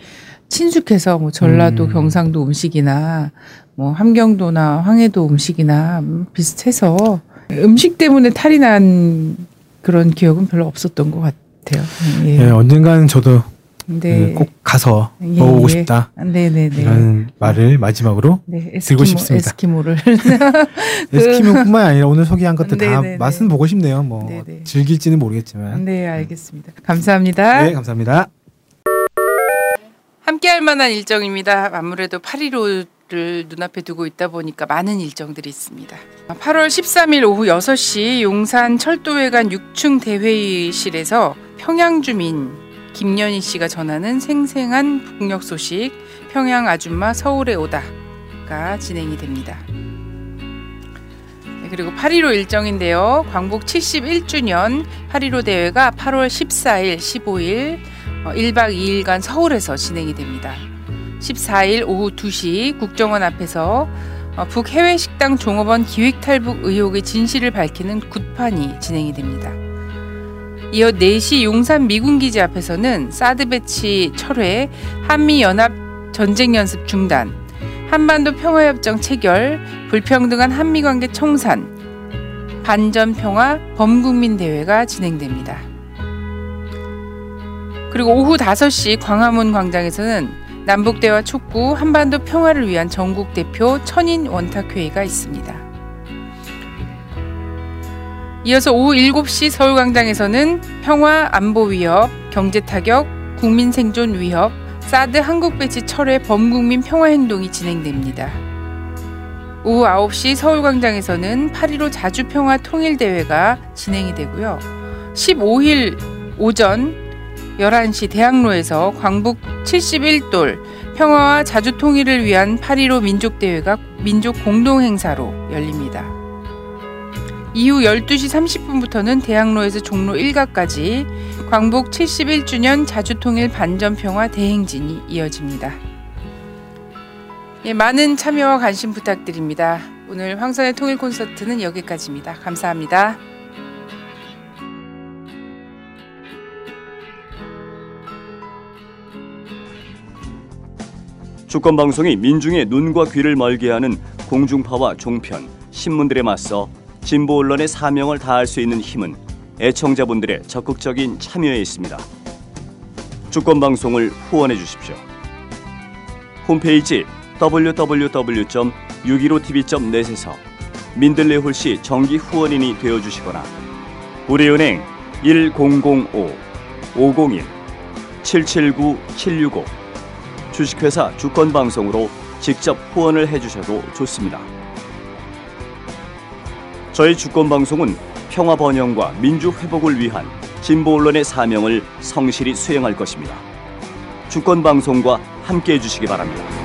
친숙해서 뭐 전라도 음. 경상도 음식이나 뭐 함경도나 황해도 음식이나 음, 비슷해서 음식 때문에 탈이 난 그런 기억은 별로 없었던 것 같아요. 예. 예, 언젠가는 저도 네. 그꼭 가서 예, 먹어보고 예. 싶다 네네네. 이런 말을 마지막으로 네, 들고 에스키모, 싶습니다. 에스키모를. 에스키모뿐만 아니라 오늘 소개한 것들 다 네네네. 맛은 보고 싶네요. 뭐 네네. 즐길지는 모르겠지만 네, 알겠습니다. 감사합니다. 네 감사합니다. 함께할 만한 일정입니다. 아무래도 8.15 를 눈앞에 두고 있다 보니까 많은 일정들이 있습니다. 8월 13일 오후 6시 용산 철도회관 6층 대회의실에서 평양 주민 김연희 씨가 전하는 생생한 북녘 소식 평양 아줌마 서울에 오다가 진행이 됩니다. 네, 그리고 8.15 일정인데요. 광복 71주년 8.15 대회가 8월 14일, 15일 어, 1박 2일간 서울에서 진행이 됩니다. 14일 오후 2시 국정원 앞에서 어, 북해외 식당 종업원 기획 탈북 의혹의 진실을 밝히는 굿판이 진행이 됩니다. 이어 4시 용산 미군기지 앞에서는 사드 배치 철회, 한미 연합 전쟁 연습 중단, 한반도 평화협정 체결, 불평등한 한미 관계 청산, 반전 평화 범국민 대회가 진행됩니다. 그리고 오후 5시 광화문 광장에서는 남북대화 촉구 한반도 평화를 위한 전국 대표 천인 원탁회의가 있습니다. 이어서 오후 7시 서울광장에서는 평화 안보 위협, 경제 타격, 국민 생존 위협, 사드 한국 배치 철회 범국민 평화 행동이 진행됩니다. 오후 9시 서울광장에서는 8.15 자주평화 통일대회가 진행이 되고요. 15일 오전 11시 대학로에서 광복 71돌 평화와 자주 통일을 위한 8.15 민족대회가 민족 공동행사로 열립니다. 이후 12시 30분부터는 대학로에서 종로 1가까지 광복 71주년 자주통일 반전평화 대행진이 이어집니다. 예, 많은 참여와 관심 부탁드립니다. 오늘 황선의 통일 콘서트는 여기까지입니다. 감사합니다. 주권 방송이 민중의 눈과 귀를 멀게 하는 공중파와 종편, 신문들에 맞서 진보 언론의 사명을 다할 수 있는 힘은 애청자분들의 적극적인 참여에 있습니다. 주권 방송을 후원해 주십시오. 홈페이지 www.615tv.net에서 민들레 홀씨 정기 후원인이 되어 주시거나 우리은행 1005 501 779-765 주식회사 주권방송으로 직접 후원을 해주셔도 좋습니다. 저희 주권방송은 평화 번영과 민주 회복을 위한 진보 언론의 사명을 성실히 수행할 것입니다. 주권방송과 함께 해 주시기 바랍니다.